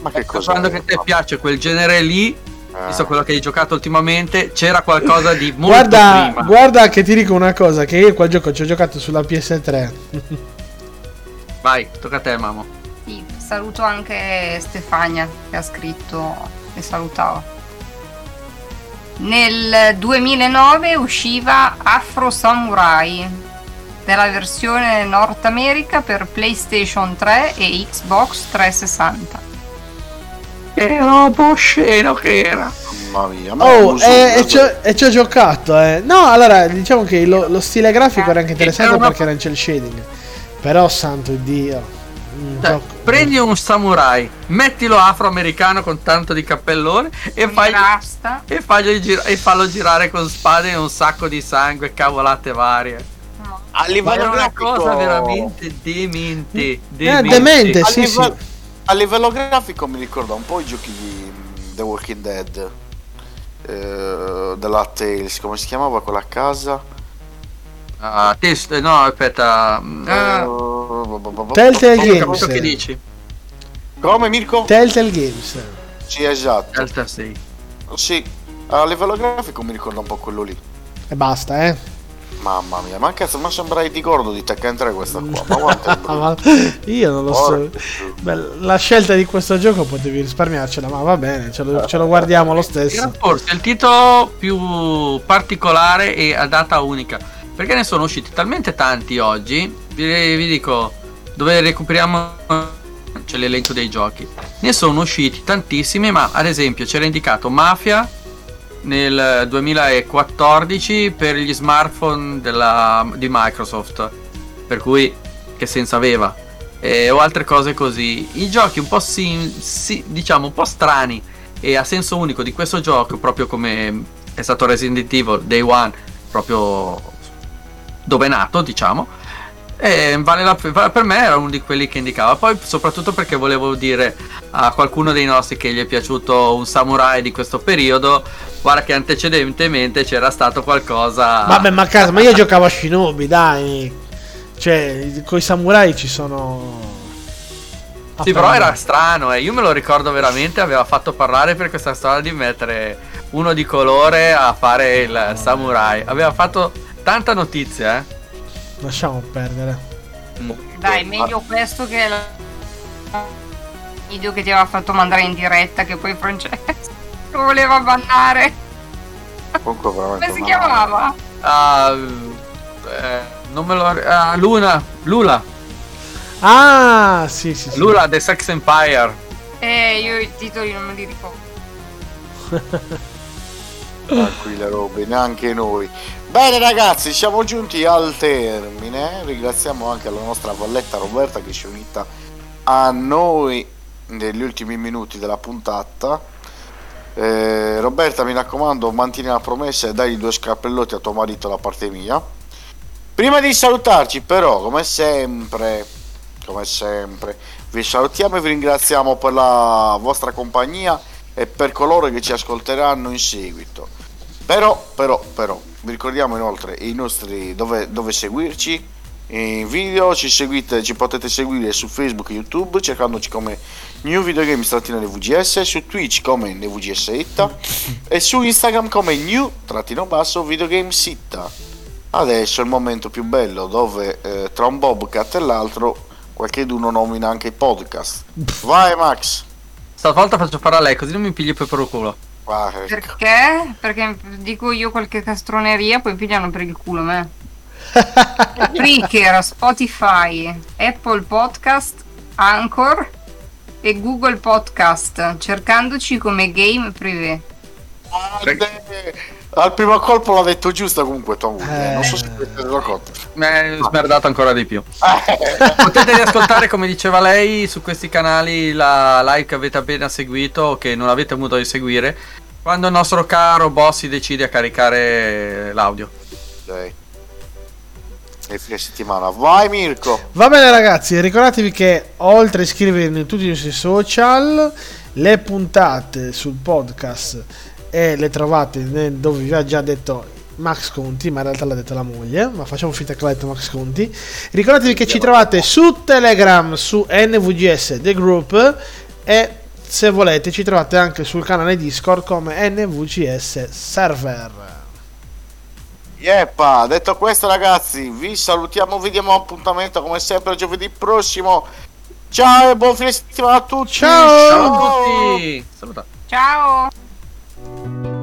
Ma che cosa? Quando che a te piace quel genere lì, Ah. visto quello che hai giocato ultimamente, c'era qualcosa di molto Guarda, prima. guarda che ti dico una cosa, che io quel gioco ci ho giocato sulla PS3. Vai, tocca a te, Mamo. Saluto anche Stefania che ha scritto e salutava. Nel 2009 usciva Afro Samurai della versione Nord America per PlayStation 3 e Xbox 360. Che robo sceno che era. Mamma mia. ma Oh, e, ci ho- giocato, eh. No, allora, diciamo che lo, lo stile grafico era anche interessante Era una- perché era in cel shading. Però, santo Dio. un Cioè, gioco- prendi un samurai, mettilo afroamericano con tanto di cappellone e, fai, e, gira- e fallo girare con spade e un sacco di sangue, cavolate varie. No. a Ma livello era una grafico cosa veramente demente. Eh, demente. demente, a, sì, livello, sì. a livello grafico mi ricorda un po' i giochi di The Walking Dead eh, della Tales come si chiamava quella casa Ah, test- no, aspetta. Ah, Telltale ho Games. che dici. come Mirko? Telltale Games. sì esatto Delta 6. sì a livello grafico mi ricorda un po' quello lì E basta, eh. mamma mia ma cazzo ma sembra di Gordo di Tekken 3 questa qua ma quanto io non lo so. Beh, la scelta di questo gioco potevi risparmiarcela, ma va bene, ce lo, ce lo guardiamo lo stesso. forse il titolo più particolare e a data unica. Perché ne sono usciti talmente tanti oggi. Vi, vi dico dove recuperiamo. C'è l'elenco dei giochi. Ne sono usciti tantissimi, ma ad esempio c'era indicato Mafia nel 2014 per gli smartphone della- di Microsoft. Per cui che senso aveva? E- o altre cose così. I giochi un po' sim- si- diciamo un po' strani e a senso unico di questo gioco, proprio come è stato Resident Evil Day One, proprio dove è nato, diciamo. E vale la- per me era uno di quelli che indicava. Poi, soprattutto perché volevo dire a qualcuno dei nostri che gli è piaciuto un samurai di questo periodo, guarda che antecedentemente c'era stato qualcosa. Vabbè, ma caso, ma io giocavo a Shinobi, dai. Cioè, coi samurai ci sono. Sì, però era strano, eh. io me lo ricordo veramente, aveva fatto parlare per questa storia di mettere uno di colore a fare il samurai. Aveva fatto tanta notizia, eh. Lasciamo perdere. Dai, meglio questo che il video che ti aveva fatto mandare in diretta che poi Francesco lo voleva bannare. comunque veramente Come si chiamava? Ah, eh, non me lo ah, Luna, Lula, Ah, sì, sì, sì. Lula The Sex Empire. Eh, io i titoli non me li ricordo. Tranquilla robe, neanche noi. Bene ragazzi, siamo giunti al termine. Ringraziamo anche la nostra Valletta Roberta che si è unita a noi negli ultimi minuti della puntata. Eh, Roberta, mi raccomando, mantieni la promessa e dai due scappellotti a tuo marito da parte mia. Prima di salutarci, però, come sempre, come sempre, vi salutiamo e vi ringraziamo per la vostra compagnia e per coloro che ci ascolteranno in seguito. Però, però, però, vi ricordiamo inoltre nostri dove, dove seguirci in video, ci seguite, ci potete seguire su Facebook e YouTube cercandoci come New Video Games trattino NVGS, su Twitch come NVGS Itta e su Instagram come New trattino basso Videogames Itta. Adesso è il momento più bello dove eh, tra un Bobcat e l'altro qualcheduno nomina anche i podcast. Vai Max! Stavolta faccio fare a lei così non mi pigli per il culo. Ecco. Perché? Perché dico io qualche castroneria, poi pigliano per il culo me. Spreaker, Spotify, Apple Podcast, Anchor e Google Podcast, cercandoci come Game Privé. Grande. Al primo colpo l'ha detto giusto comunque Tom Wood, eh, Eh. Non so se ti reso conto. Mi è smerdato ancora di più. Potete riascoltare, come diceva lei, su questi canali la live che avete appena seguito o che non avete modo di seguire, quando il nostro caro boss si decide a caricare l'audio. Dai. E fine settimana. Vai Mirko! Va bene ragazzi, ricordatevi che oltre a iscrivervi in tutti i nostri social, le puntate sul podcast e le trovate nel- dove vi ha già detto Max Conti, ma in realtà l'ha detto la moglie, ma facciamo finta che l'ha detto Max Conti. Ricordatevi che ci trovate su Telegram, su NVGS The Group e se volete ci trovate anche sul canale Discord come NVGS Server. Yeppa, detto questo ragazzi, vi salutiamo, vi diamo appuntamento come sempre giovedì prossimo. Ciao e buon fine settimana a tutti! Ciao! Ciao a tutti! Salutate. Ciao! you